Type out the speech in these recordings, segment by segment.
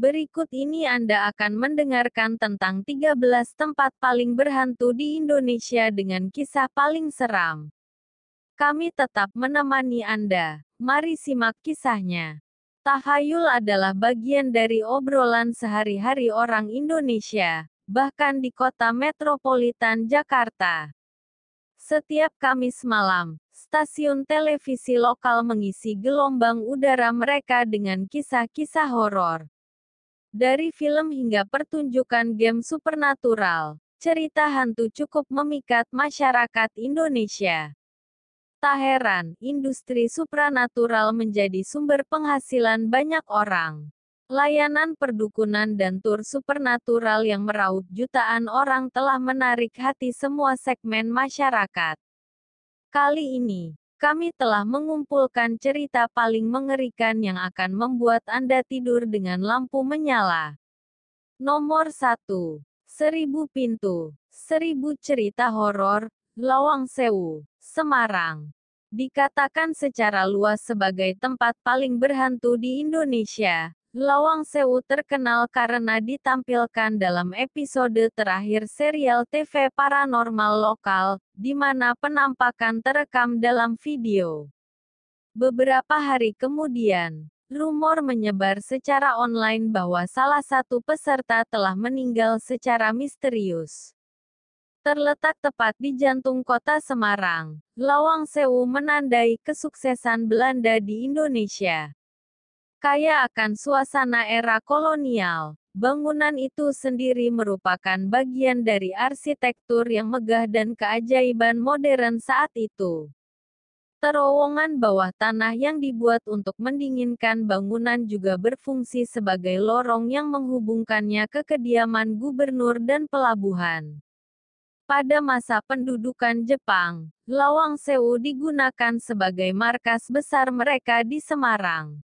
Berikut ini Anda akan mendengarkan tentang 13 tempat paling berhantu di Indonesia dengan kisah paling seram. Kami tetap menemani Anda. Mari simak kisahnya. Tahayul adalah bagian dari obrolan sehari-hari orang Indonesia, bahkan di kota metropolitan Jakarta. Setiap Kamis malam, stasiun televisi lokal mengisi gelombang udara mereka dengan kisah-kisah horor. Dari film hingga pertunjukan game supernatural, cerita hantu cukup memikat masyarakat Indonesia. Tak heran, industri supranatural menjadi sumber penghasilan banyak orang. Layanan perdukunan dan tur supernatural yang meraup jutaan orang telah menarik hati semua segmen masyarakat. Kali ini, kami telah mengumpulkan cerita paling mengerikan yang akan membuat Anda tidur dengan lampu menyala. Nomor 1. Seribu Pintu. Seribu Cerita Horor, Lawang Sewu, Semarang. Dikatakan secara luas sebagai tempat paling berhantu di Indonesia, Lawang Sewu terkenal karena ditampilkan dalam episode terakhir serial TV paranormal lokal, di mana penampakan terekam dalam video. Beberapa hari kemudian, rumor menyebar secara online bahwa salah satu peserta telah meninggal secara misterius. Terletak tepat di jantung kota Semarang, Lawang Sewu menandai kesuksesan Belanda di Indonesia. Kaya akan suasana era kolonial, bangunan itu sendiri merupakan bagian dari arsitektur yang megah dan keajaiban modern saat itu. Terowongan bawah tanah yang dibuat untuk mendinginkan bangunan juga berfungsi sebagai lorong yang menghubungkannya ke kediaman gubernur dan pelabuhan. Pada masa pendudukan Jepang, Lawang Sewu digunakan sebagai markas besar mereka di Semarang.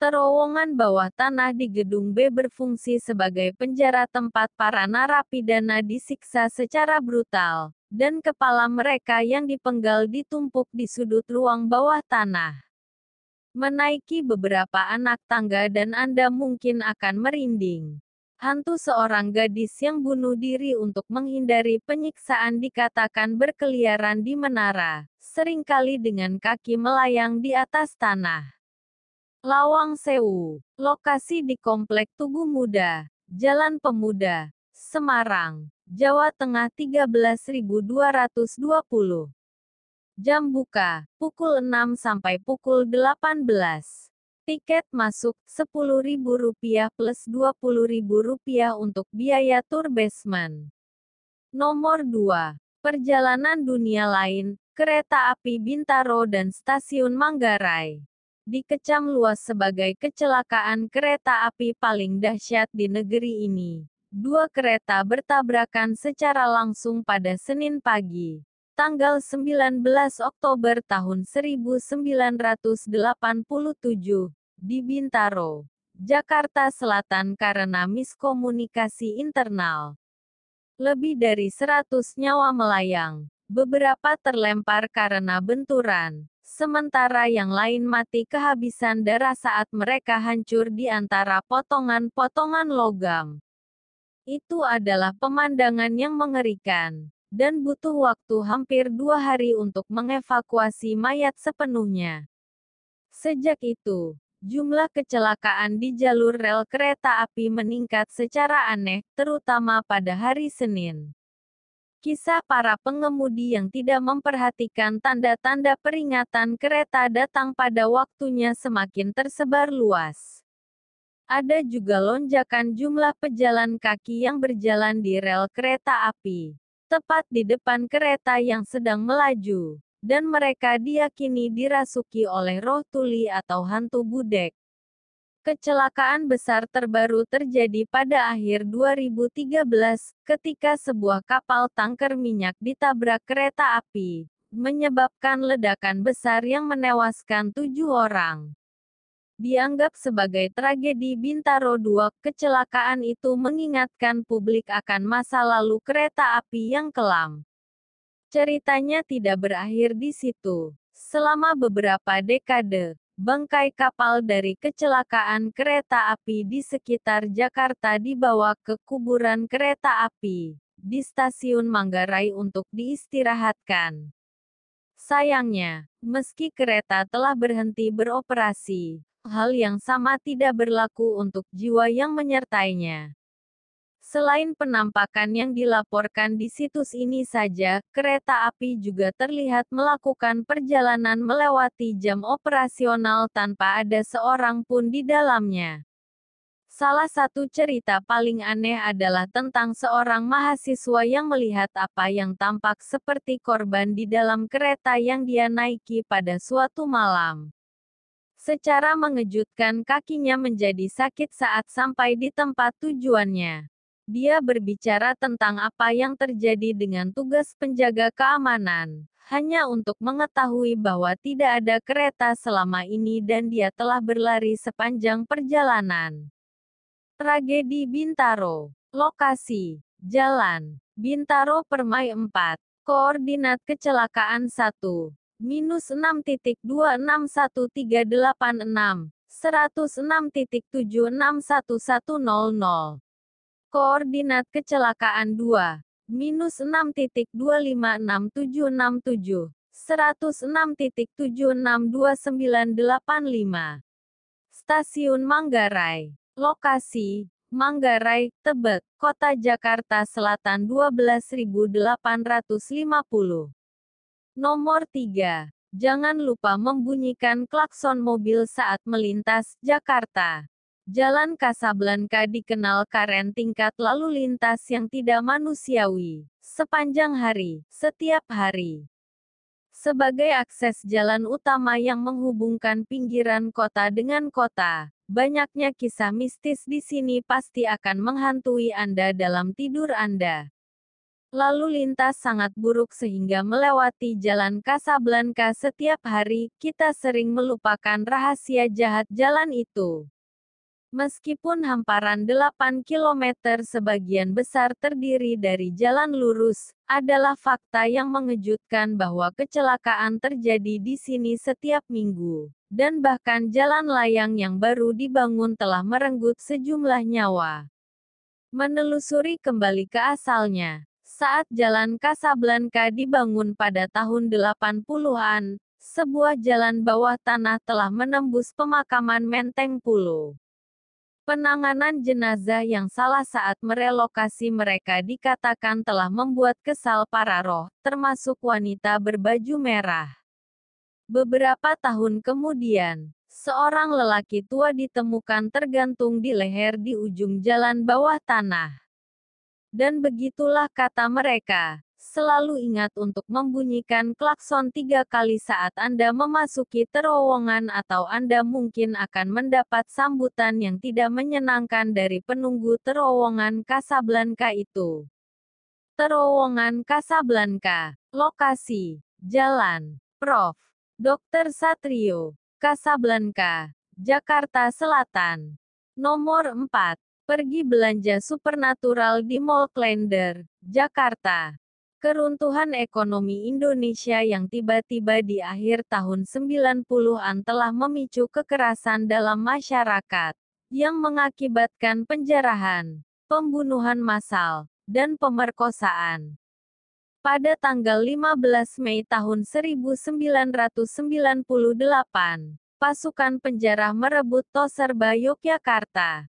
Terowongan bawah tanah di Gedung B berfungsi sebagai penjara tempat para narapidana disiksa secara brutal, dan kepala mereka yang dipenggal ditumpuk di sudut ruang bawah tanah. Menaiki beberapa anak tangga dan Anda mungkin akan merinding. Hantu seorang gadis yang bunuh diri untuk menghindari penyiksaan dikatakan berkeliaran di menara, sering kali dengan kaki melayang di atas tanah. Lawang Sewu, lokasi di Komplek Tugu Muda, Jalan Pemuda, Semarang, Jawa Tengah 13220. Jam buka, pukul 6 sampai pukul 18. Tiket masuk Rp10.000 plus Rp20.000 untuk biaya tur basement. Nomor 2. Perjalanan dunia lain, kereta api Bintaro dan stasiun Manggarai dikecam luas sebagai kecelakaan kereta api paling dahsyat di negeri ini. Dua kereta bertabrakan secara langsung pada Senin pagi, tanggal 19 Oktober tahun 1987, di Bintaro, Jakarta Selatan karena miskomunikasi internal. Lebih dari 100 nyawa melayang, beberapa terlempar karena benturan, sementara yang lain mati kehabisan darah saat mereka hancur di antara potongan-potongan logam. Itu adalah pemandangan yang mengerikan, dan butuh waktu hampir dua hari untuk mengevakuasi mayat sepenuhnya. Sejak itu, jumlah kecelakaan di jalur rel kereta api meningkat secara aneh, terutama pada hari Senin. Kisah para pengemudi yang tidak memperhatikan tanda-tanda peringatan kereta datang pada waktunya semakin tersebar luas. Ada juga lonjakan jumlah pejalan kaki yang berjalan di rel kereta api, tepat di depan kereta yang sedang melaju, dan mereka diyakini dirasuki oleh roh tuli atau hantu budek. Kecelakaan besar terbaru terjadi pada akhir 2013, ketika sebuah kapal tanker minyak ditabrak kereta api, menyebabkan ledakan besar yang menewaskan tujuh orang. Dianggap sebagai tragedi Bintaro II, kecelakaan itu mengingatkan publik akan masa lalu kereta api yang kelam. Ceritanya tidak berakhir di situ. Selama beberapa dekade, bangkai kapal dari kecelakaan kereta api di sekitar Jakarta dibawa ke kuburan kereta api di stasiun Manggarai untuk diistirahatkan. Sayangnya, meski kereta telah berhenti beroperasi, hal yang sama tidak berlaku untuk jiwa yang menyertainya. Selain penampakan yang dilaporkan di situs ini saja, kereta api juga terlihat melakukan perjalanan melewati jam operasional tanpa ada seorang pun di dalamnya. Salah satu cerita paling aneh adalah tentang seorang mahasiswa yang melihat apa yang tampak seperti korban di dalam kereta yang dia naiki pada suatu malam. Secara mengejutkan kakinya menjadi sakit saat sampai di tempat tujuannya. Dia berbicara tentang apa yang terjadi dengan tugas penjaga keamanan, hanya untuk mengetahui bahwa tidak ada kereta selama ini dan dia telah berlari sepanjang perjalanan. Tragedi Bintaro Lokasi Jalan Bintaro Permai 4 Koordinat kecelakaan 1 minus 6.261386 106.761100 Koordinat kecelakaan 2. Minus 6.256767. 106.762985. Stasiun Manggarai. Lokasi, Manggarai, Tebet, Kota Jakarta Selatan 12850. Nomor 3. Jangan lupa membunyikan klakson mobil saat melintas Jakarta. Jalan Kasablanka dikenal karen tingkat lalu lintas yang tidak manusiawi, sepanjang hari, setiap hari. Sebagai akses jalan utama yang menghubungkan pinggiran kota dengan kota, banyaknya kisah mistis di sini pasti akan menghantui Anda dalam tidur Anda. Lalu lintas sangat buruk sehingga melewati jalan Kasablanka setiap hari, kita sering melupakan rahasia jahat jalan itu. Meskipun hamparan 8 km sebagian besar terdiri dari jalan lurus, adalah fakta yang mengejutkan bahwa kecelakaan terjadi di sini setiap minggu, dan bahkan jalan layang yang baru dibangun telah merenggut sejumlah nyawa. Menelusuri kembali ke asalnya, saat jalan Kasablanka dibangun pada tahun 80-an, sebuah jalan bawah tanah telah menembus pemakaman Menteng Pulo. Penanganan jenazah yang salah saat merelokasi mereka dikatakan telah membuat kesal para roh, termasuk wanita berbaju merah. Beberapa tahun kemudian, seorang lelaki tua ditemukan tergantung di leher di ujung jalan bawah tanah. Dan begitulah kata mereka, Selalu ingat untuk membunyikan klakson tiga kali saat Anda memasuki terowongan atau Anda mungkin akan mendapat sambutan yang tidak menyenangkan dari penunggu terowongan Casablanca itu. Terowongan Casablanca, lokasi, jalan, Prof. Dr. Satrio, Casablanca, Jakarta Selatan. Nomor 4. Pergi belanja supernatural di Mall Klender, Jakarta. Keruntuhan ekonomi Indonesia yang tiba-tiba di akhir tahun 90-an telah memicu kekerasan dalam masyarakat, yang mengakibatkan penjarahan, pembunuhan massal, dan pemerkosaan. Pada tanggal 15 Mei tahun 1998, pasukan penjara merebut Toserba Yogyakarta.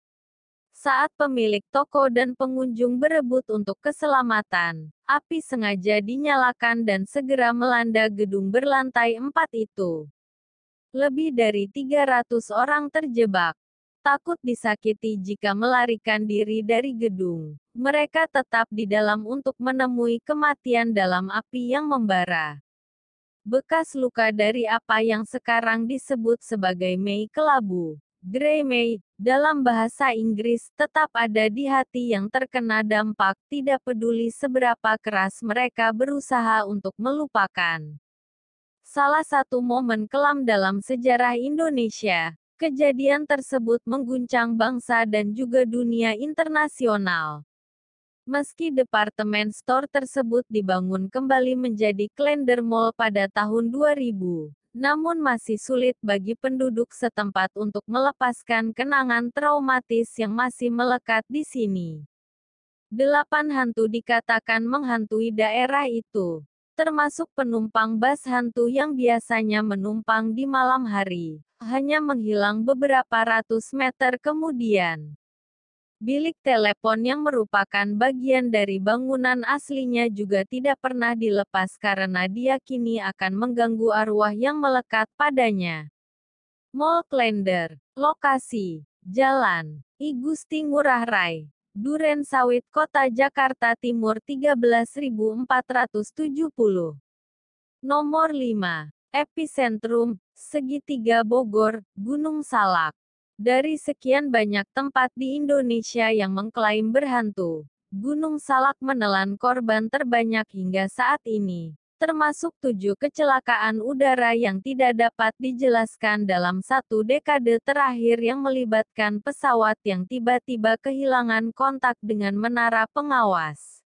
Saat pemilik toko dan pengunjung berebut untuk keselamatan, api sengaja dinyalakan dan segera melanda gedung berlantai empat itu. Lebih dari 300 orang terjebak. Takut disakiti jika melarikan diri dari gedung, mereka tetap di dalam untuk menemui kematian dalam api yang membara. Bekas luka dari apa yang sekarang disebut sebagai Mei Kelabu Grey May, dalam bahasa Inggris, tetap ada di hati yang terkena dampak, tidak peduli seberapa keras mereka berusaha untuk melupakan. Salah satu momen kelam dalam sejarah Indonesia, kejadian tersebut mengguncang bangsa dan juga dunia internasional. Meski departemen store tersebut dibangun kembali menjadi Klender Mall pada tahun 2000, namun masih sulit bagi penduduk setempat untuk melepaskan kenangan traumatis yang masih melekat di sini. Delapan hantu dikatakan menghantui daerah itu, termasuk penumpang bus hantu yang biasanya menumpang di malam hari, hanya menghilang beberapa ratus meter kemudian. Bilik telepon yang merupakan bagian dari bangunan aslinya juga tidak pernah dilepas karena diyakini akan mengganggu arwah yang melekat padanya. Mall Klender, lokasi, Jalan, I Gusti Ngurah Rai, Duren Sawit Kota Jakarta Timur 13470. Nomor 5, Epicentrum, Segitiga Bogor, Gunung Salak. Dari sekian banyak tempat di Indonesia yang mengklaim berhantu, Gunung Salak menelan korban terbanyak hingga saat ini, termasuk tujuh kecelakaan udara yang tidak dapat dijelaskan dalam satu dekade terakhir yang melibatkan pesawat yang tiba-tiba kehilangan kontak dengan menara pengawas.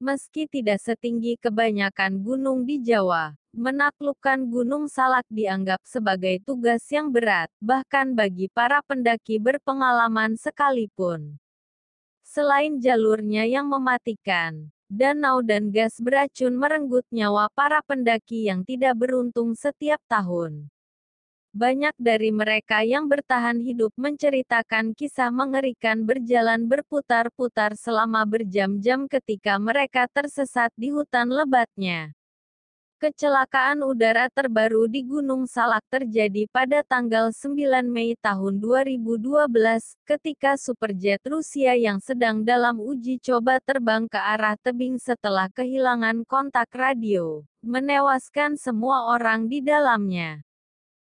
Meski tidak setinggi kebanyakan gunung di Jawa, Menaklukkan Gunung Salak dianggap sebagai tugas yang berat, bahkan bagi para pendaki berpengalaman sekalipun. Selain jalurnya yang mematikan, danau dan gas beracun merenggut nyawa para pendaki yang tidak beruntung setiap tahun. Banyak dari mereka yang bertahan hidup menceritakan kisah mengerikan berjalan berputar-putar selama berjam-jam ketika mereka tersesat di hutan lebatnya. Kecelakaan udara terbaru di Gunung Salak terjadi pada tanggal 9 Mei tahun 2012, ketika superjet Rusia yang sedang dalam uji coba terbang ke arah tebing setelah kehilangan kontak radio, menewaskan semua orang di dalamnya.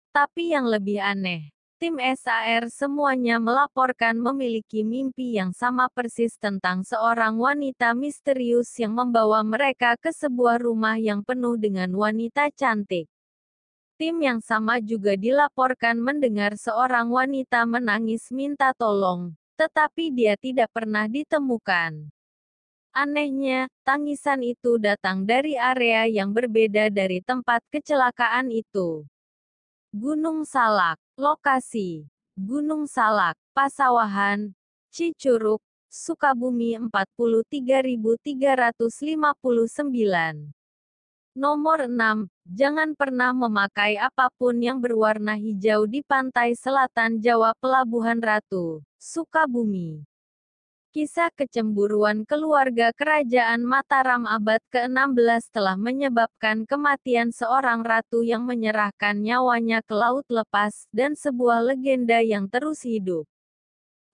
Tapi yang lebih aneh, Tim SAR semuanya melaporkan memiliki mimpi yang sama persis tentang seorang wanita misterius yang membawa mereka ke sebuah rumah yang penuh dengan wanita cantik. Tim yang sama juga dilaporkan mendengar seorang wanita menangis minta tolong, tetapi dia tidak pernah ditemukan. Anehnya, tangisan itu datang dari area yang berbeda dari tempat kecelakaan itu. Gunung Salak, lokasi, Gunung Salak, Pasawahan, Cicuruk, Sukabumi 43359. Nomor 6. Jangan pernah memakai apa pun yang berwarna hijau di pantai selatan Jawa Pelabuhan Ratu, Sukabumi. Kisah kecemburuan keluarga kerajaan Mataram abad ke-16 telah menyebabkan kematian seorang ratu yang menyerahkan nyawanya ke laut lepas, dan sebuah legenda yang terus hidup.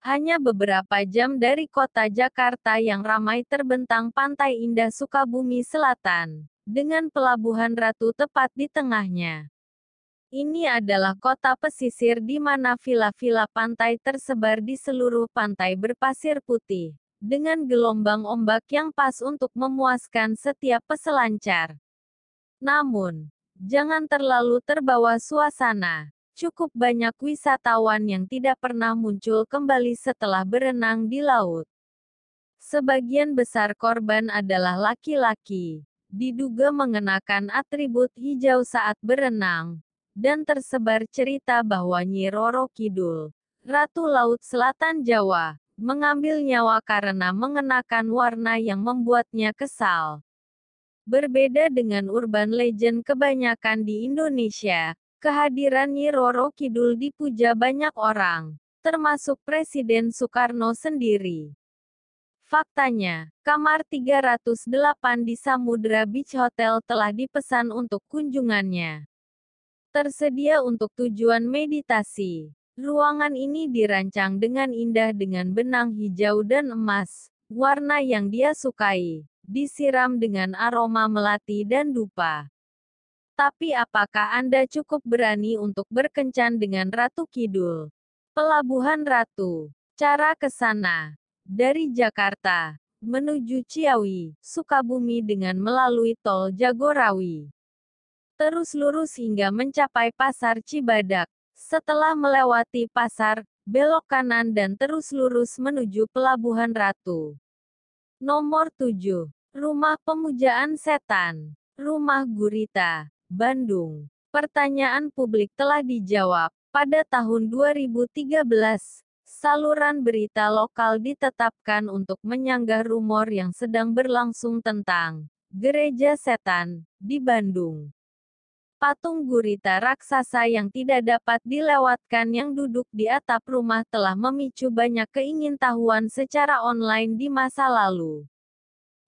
Hanya beberapa jam dari kota Jakarta yang ramai terbentang pantai indah Sukabumi Selatan, dengan pelabuhan ratu tepat di tengahnya. Ini adalah kota pesisir di mana vila-vila pantai tersebar di seluruh pantai berpasir putih, dengan gelombang ombak yang pas untuk memuaskan setiap peselancar. Namun, jangan terlalu terbawa suasana. Cukup banyak wisatawan yang tidak pernah muncul kembali setelah berenang di laut. Sebagian besar korban adalah laki-laki, diduga mengenakan atribut hijau saat berenang, dan tersebar cerita bahwa Nyi Roro Kidul, Ratu Laut Selatan Jawa, mengambil nyawa karena mengenakan warna yang membuatnya kesal. Berbeda dengan urban legend kebanyakan di Indonesia, kehadiran Nyi Roro Kidul dipuja banyak orang, termasuk Presiden Soekarno sendiri. Faktanya, kamar 308 di Samudra Beach Hotel telah dipesan untuk kunjungannya. Tersedia untuk tujuan meditasi. Ruangan ini dirancang dengan indah dengan benang hijau dan emas, warna yang dia sukai, disiram dengan aroma melati dan dupa. Tapi apakah Anda cukup berani untuk berkencan dengan Ratu Kidul? Pelabuhan Ratu. Cara ke sana. Dari Jakarta, menuju Ciawi, Sukabumi dengan melalui tol Jagorawi terus lurus hingga mencapai Pasar Cibadak. Setelah melewati pasar, belok kanan dan terus lurus menuju Pelabuhan Ratu. Nomor 7. Rumah Pemujaan Setan. Rumah Gurita, Bandung. Pertanyaan publik telah dijawab. Pada tahun 2013, saluran berita lokal ditetapkan untuk menyanggah rumor yang sedang berlangsung tentang gereja setan di Bandung. Patung gurita raksasa yang tidak dapat dilewatkan yang duduk di atap rumah telah memicu banyak keingintahuan secara online di masa lalu.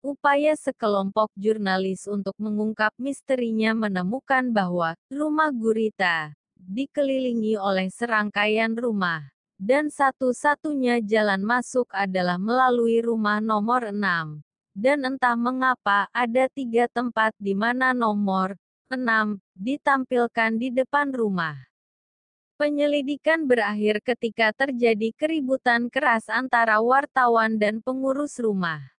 Upaya sekelompok jurnalis untuk mengungkap misterinya menemukan bahwa rumah gurita dikelilingi oleh serangkaian rumah, dan satu-satunya jalan masuk adalah melalui rumah nomor 6. Dan entah mengapa ada tiga tempat di mana nomor 6 ditampilkan di depan rumah. Penyelidikan berakhir ketika terjadi keributan keras antara wartawan dan pengurus rumah.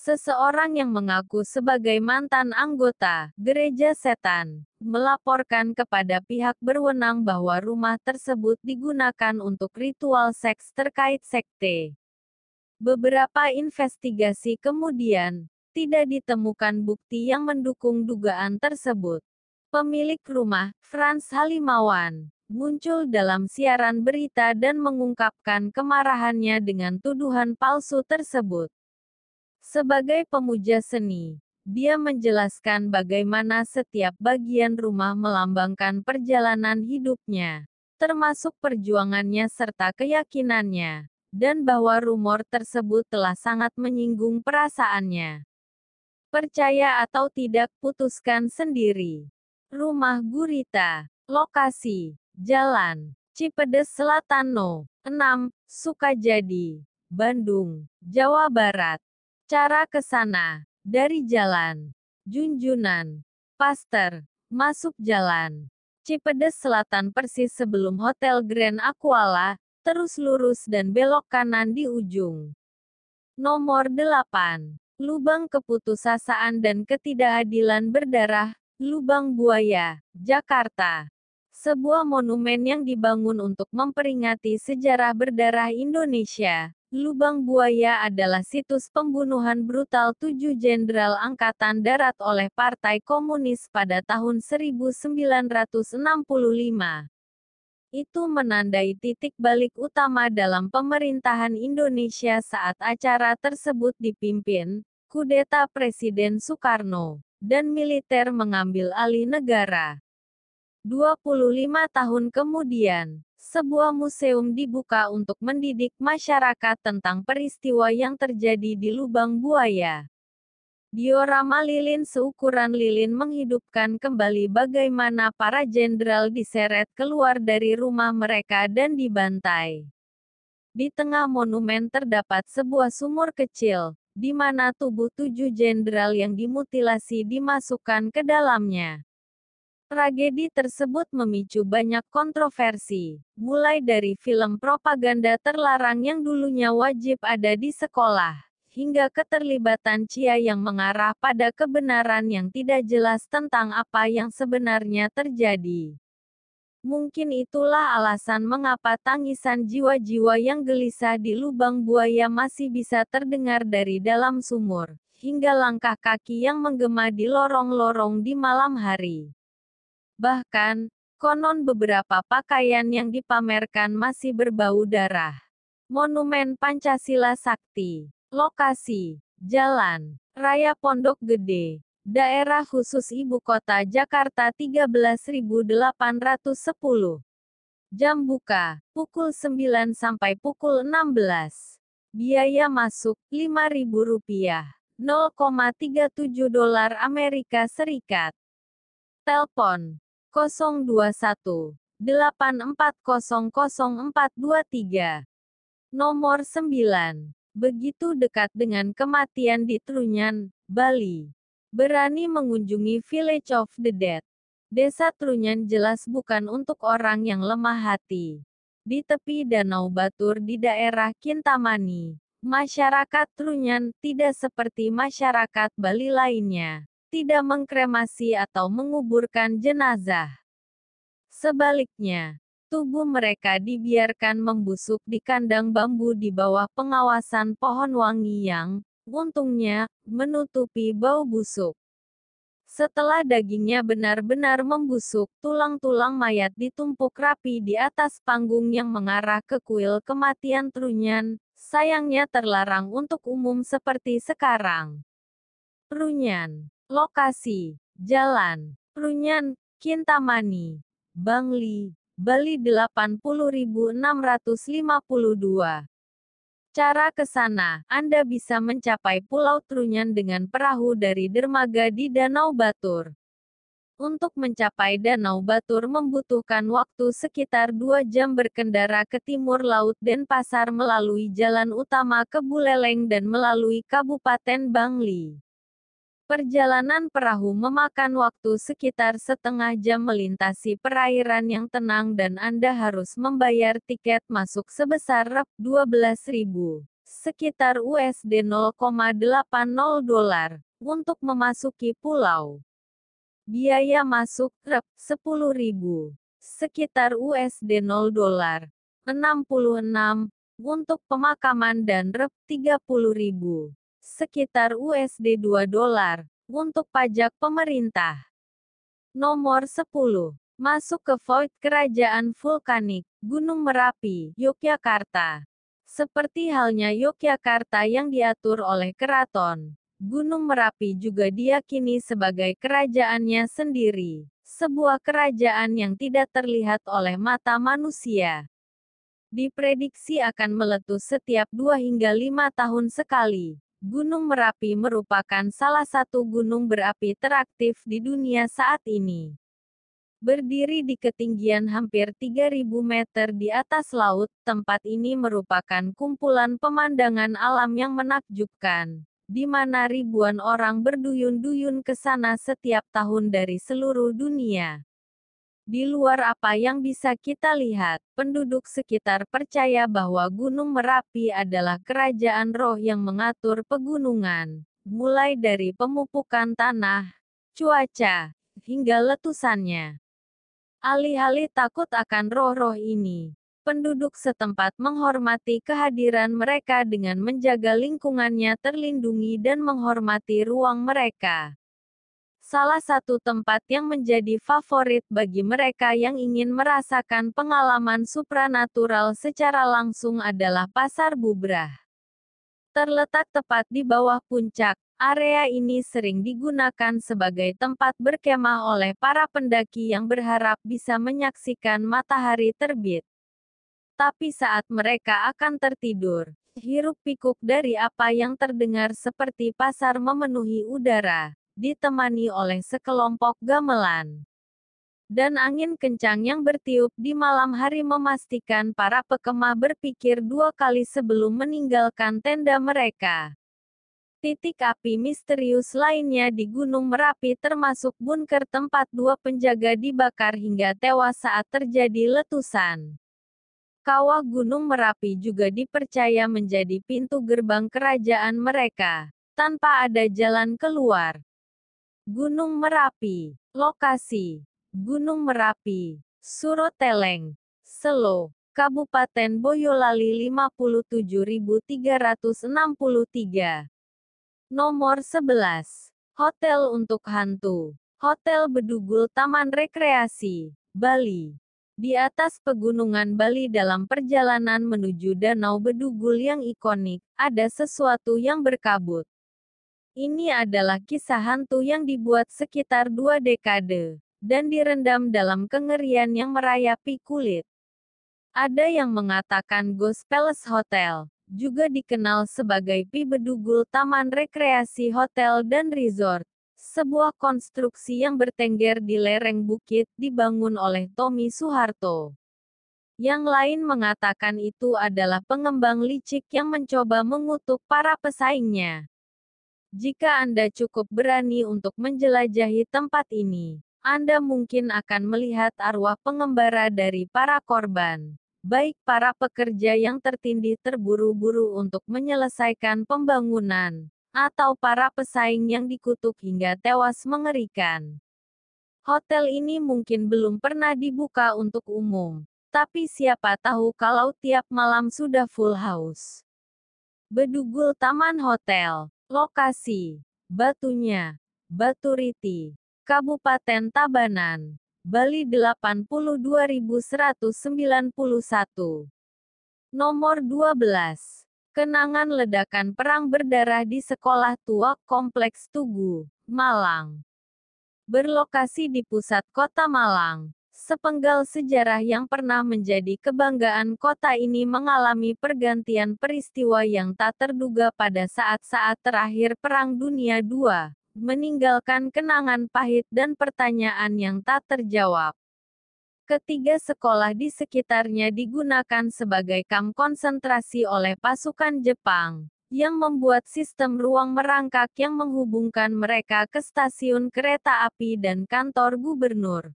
Seseorang yang mengaku sebagai mantan anggota gereja setan melaporkan kepada pihak berwenang bahwa rumah tersebut digunakan untuk ritual seks terkait sekte. Beberapa investigasi kemudian, tidak ditemukan bukti yang mendukung dugaan tersebut. Pemilik rumah, Frans Halimawan, muncul dalam siaran berita dan mengungkapkan kemarahannya dengan tuduhan palsu tersebut. Sebagai pemuja seni, dia menjelaskan bagaimana setiap bagian rumah melambangkan perjalanan hidupnya, termasuk perjuangannya serta keyakinannya, dan bahwa rumor tersebut telah sangat menyinggung perasaannya. Percaya atau tidak, putuskan sendiri. Rumah Gurita, lokasi, Jalan, Cipedes Selatan No. 6, Sukajadi, Bandung, Jawa Barat. Cara ke sana. Dari jalan. Junjunan. Paster. Masuk jalan. Cipedes Selatan persis sebelum Hotel Grand Aquala, terus lurus dan belok kanan di ujung. Nomor 8. Lubang keputusasaan dan ketidakadilan berdarah, Lubang Buaya, Jakarta. Sebuah monumen yang dibangun untuk memperingati sejarah berdarah Indonesia, Lubang Buaya adalah situs pembunuhan brutal tujuh jenderal Angkatan Darat oleh Partai Komunis pada tahun 1965. Itu menandai titik balik utama dalam pemerintahan Indonesia saat acara tersebut dipimpin, kudeta Presiden Soekarno, dan militer mengambil alih negara. 25 tahun kemudian, sebuah museum dibuka untuk mendidik masyarakat tentang peristiwa yang terjadi di lubang buaya. Diorama lilin seukuran lilin menghidupkan kembali bagaimana para jenderal diseret keluar dari rumah mereka dan dibantai. Di tengah monumen terdapat sebuah sumur kecil, di mana tubuh tujuh jenderal yang dimutilasi dimasukkan ke dalamnya. Tragedi tersebut memicu banyak kontroversi, mulai dari film propaganda terlarang yang dulunya wajib ada di sekolah, hingga keterlibatan Cia yang mengarah pada kebenaran yang tidak jelas tentang apa yang sebenarnya terjadi. Mungkin itulah alasan mengapa tangisan jiwa-jiwa yang gelisah di lubang buaya masih bisa terdengar dari dalam sumur, hingga langkah kaki yang menggema di lorong-lorong di malam hari. Bahkan, konon beberapa pakaian yang dipamerkan masih berbau darah. Monumen Pancasila Sakti. Lokasi, Jalan, Raya Pondok Gede. Daerah khusus Ibu Kota Jakarta 13.810. Jam buka, pukul 9 sampai pukul 16. Biaya masuk, Rp5.000. 0,37 dolar Amerika Serikat. Telepon 021 8400423. Nomor 9. Begitu dekat dengan kematian di Trunyan, Bali. Berani mengunjungi Village of the Dead. Desa Trunyan jelas bukan untuk orang yang lemah hati. Di tepi Danau Batur di daerah Kintamani, masyarakat Trunyan tidak seperti masyarakat Bali lainnya tidak mengkremasi atau menguburkan jenazah. Sebaliknya, tubuh mereka dibiarkan membusuk di kandang bambu di bawah pengawasan pohon wangi yang, untungnya, menutupi bau busuk. Setelah dagingnya benar-benar membusuk, tulang-tulang mayat ditumpuk rapi di atas panggung yang mengarah ke kuil kematian Trunyan. Sayangnya terlarang untuk umum seperti sekarang. Trunyan. Lokasi. Jalan. Trunyan, Kintamani. Bangli. Bali 80652. Cara ke sana, Anda bisa mencapai Pulau Trunyan dengan perahu dari dermaga di Danau Batur. Untuk mencapai Danau Batur membutuhkan waktu sekitar dua jam berkendara ke timur Laut Denpasar melalui jalan utama ke Buleleng dan melalui Kabupaten Bangli. Perjalanan perahu memakan waktu sekitar setengah jam melintasi perairan yang tenang dan Anda harus membayar tiket masuk sebesar Rp 12.000, sekitar USD 0,80 dolar, untuk memasuki pulau. Biaya masuk Rp 10.000, sekitar USD 0 dolar, 66, untuk pemakaman dan Rp 30.000 sekitar USD 2 dolar, untuk pajak pemerintah. Nomor 10. Masuk ke Void Kerajaan Vulkanik, Gunung Merapi, Yogyakarta. Seperti halnya Yogyakarta yang diatur oleh keraton, Gunung Merapi juga diyakini sebagai kerajaannya sendiri, sebuah kerajaan yang tidak terlihat oleh mata manusia. Diprediksi akan meletus setiap dua hingga lima tahun sekali, Gunung Merapi merupakan salah satu gunung berapi teraktif di dunia saat ini. Berdiri di ketinggian hampir 3.000 meter di atas laut, tempat ini merupakan kumpulan pemandangan alam yang menakjubkan, di mana ribuan orang berduyun-duyun ke sana setiap tahun dari seluruh dunia. Di luar apa yang bisa kita lihat, penduduk sekitar percaya bahwa Gunung Merapi adalah kerajaan roh yang mengatur pegunungan, mulai dari pemupukan tanah, cuaca, hingga letusannya. Alih-alih takut akan roh-roh ini, penduduk setempat menghormati kehadiran mereka dengan menjaga lingkungannya terlindungi dan menghormati ruang mereka. Salah satu tempat yang menjadi favorit bagi mereka yang ingin merasakan pengalaman supranatural secara langsung adalah Pasar Bubrah. Terletak tepat di bawah puncak, area ini sering digunakan sebagai tempat berkemah oleh para pendaki yang berharap bisa menyaksikan matahari terbit. Tapi saat mereka akan tertidur, hiruk-pikuk dari apa yang terdengar seperti pasar memenuhi udara ditemani oleh sekelompok gamelan. Dan angin kencang yang bertiup di malam hari memastikan para pekemah berpikir dua kali sebelum meninggalkan tenda mereka. Titik api misterius lainnya di Gunung Merapi termasuk bunker tempat dua penjaga dibakar hingga tewas saat terjadi letusan. Kawah Gunung Merapi juga dipercaya menjadi pintu gerbang kerajaan mereka, tanpa ada jalan keluar. Gunung Merapi. Lokasi. Gunung Merapi. Suroteleng. Selo. Kabupaten Boyolali 57363. Nomor 11. Hotel untuk hantu. Hotel Bedugul Taman Rekreasi, Bali. Di atas pegunungan Bali dalam perjalanan menuju Danau Bedugul yang ikonik, ada sesuatu yang berkabut. Ini adalah kisah hantu yang dibuat sekitar dua dekade, dan direndam dalam kengerian yang merayapi kulit. Ada yang mengatakan Ghost Palace Hotel, juga dikenal sebagai Pi Bedugul Taman Rekreasi Hotel dan Resort, sebuah konstruksi yang bertengger di lereng bukit dibangun oleh Tommy Suharto. Yang lain mengatakan itu adalah pengembang licik yang mencoba mengutuk para pesaingnya. Jika Anda cukup berani untuk menjelajahi tempat ini, Anda mungkin akan melihat arwah pengembara dari para korban, baik para pekerja yang tertindih terburu-buru untuk menyelesaikan pembangunan, atau para pesaing yang dikutuk hingga tewas mengerikan. Hotel ini mungkin belum pernah dibuka untuk umum, tapi siapa tahu kalau tiap malam sudah full house. Bedugul Taman Hotel Lokasi. Batunya. Baturiti, Kabupaten Tabanan, Bali 82191. Nomor 12. Kenangan ledakan perang berdarah di Sekolah Tua Kompleks Tugu, Malang. Berlokasi di pusat kota Malang, sepenggal sejarah yang pernah menjadi kebanggaan kota ini mengalami pergantian peristiwa yang tak terduga pada saat-saat terakhir Perang Dunia II, meninggalkan kenangan pahit dan pertanyaan yang tak terjawab. Ketiga sekolah di sekitarnya digunakan sebagai kamp konsentrasi oleh pasukan Jepang, yang membuat sistem ruang merangkak yang menghubungkan mereka ke stasiun kereta api dan kantor gubernur.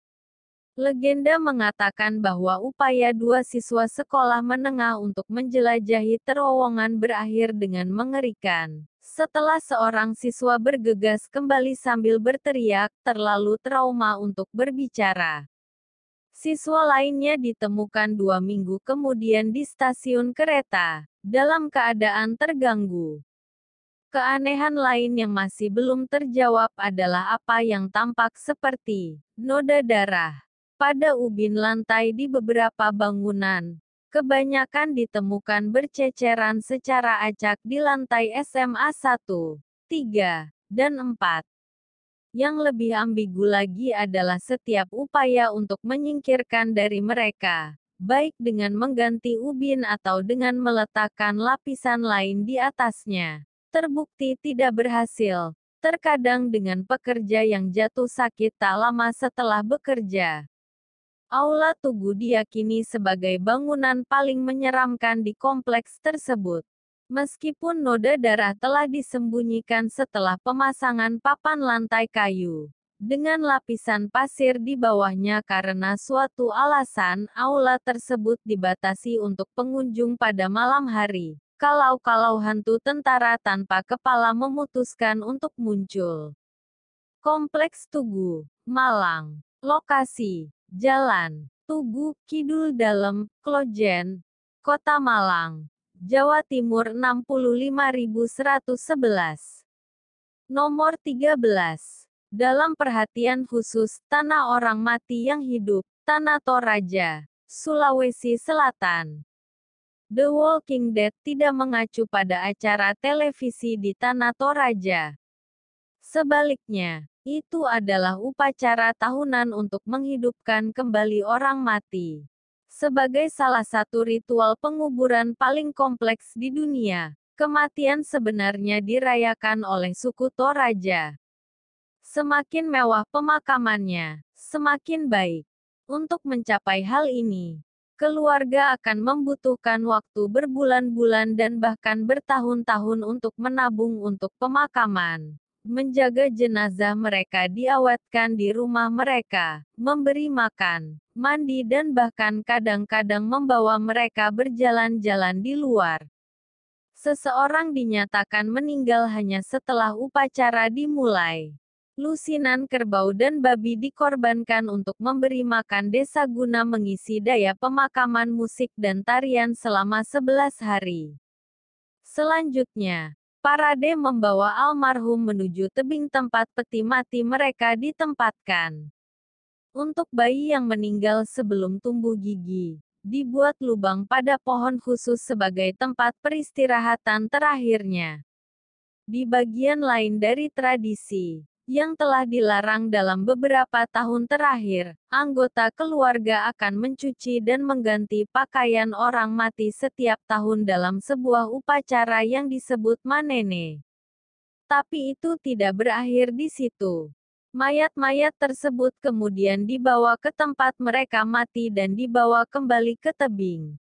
Legenda mengatakan bahwa upaya dua siswa sekolah menengah untuk menjelajahi terowongan berakhir dengan mengerikan. Setelah seorang siswa bergegas kembali sambil berteriak, terlalu trauma untuk berbicara. Siswa lainnya ditemukan dua minggu kemudian di stasiun kereta, dalam keadaan terganggu. Keanehan lain yang masih belum terjawab adalah apa yang tampak seperti noda darah pada ubin lantai di beberapa bangunan. Kebanyakan ditemukan berceceran secara acak di lantai SMA 1, 3, dan 4. Yang lebih ambigu lagi adalah setiap upaya untuk menyingkirkan dari mereka, baik dengan mengganti ubin atau dengan meletakkan lapisan lain di atasnya, terbukti tidak berhasil, terkadang dengan pekerja yang jatuh sakit tak lama setelah bekerja. Aula Tugu diyakini sebagai bangunan paling menyeramkan di kompleks tersebut. Meskipun noda darah telah disembunyikan setelah pemasangan papan lantai kayu, dengan lapisan pasir di bawahnya karena suatu alasan, aula tersebut dibatasi untuk pengunjung pada malam hari. Kalau-kalau hantu tentara tanpa kepala memutuskan untuk muncul. Kompleks Tugu, Malang. Lokasi, Jalan, Tugu, Kidul Dalem, Klojen, Kota Malang. Jawa Timur 65111. Nomor 13. Dalam perhatian khusus, Tanah Orang Mati yang Hidup, Tanah Toraja, Sulawesi Selatan. The Walking Dead tidak mengacu pada acara televisi di Tanah Toraja. Sebaliknya, itu adalah upacara tahunan untuk menghidupkan kembali orang mati. Sebagai salah satu ritual penguburan paling kompleks di dunia, kematian sebenarnya dirayakan oleh suku Toraja. Semakin mewah pemakamannya, semakin baik. Untuk mencapai hal ini, keluarga akan membutuhkan waktu berbulan-bulan dan bahkan bertahun-tahun untuk menabung untuk pemakaman menjaga jenazah mereka diawetkan di rumah mereka, memberi makan, mandi dan bahkan kadang-kadang membawa mereka berjalan-jalan di luar. Seseorang dinyatakan meninggal hanya setelah upacara dimulai. Lusinan kerbau dan babi dikorbankan untuk memberi makan desa guna mengisi daya pemakaman musik dan tarian selama 11 hari. Selanjutnya, Parade membawa almarhum menuju tebing tempat peti mati mereka ditempatkan. Untuk bayi yang meninggal sebelum tumbuh gigi, dibuat lubang pada pohon khusus sebagai tempat peristirahatan terakhirnya. Di bagian lain dari tradisi, yang telah dilarang dalam beberapa tahun terakhir, anggota keluarga akan mencuci dan mengganti pakaian orang mati setiap tahun dalam sebuah upacara yang disebut manene. Tapi itu tidak berakhir di situ. Mayat-mayat tersebut kemudian dibawa ke tempat mereka mati dan dibawa kembali ke tebing.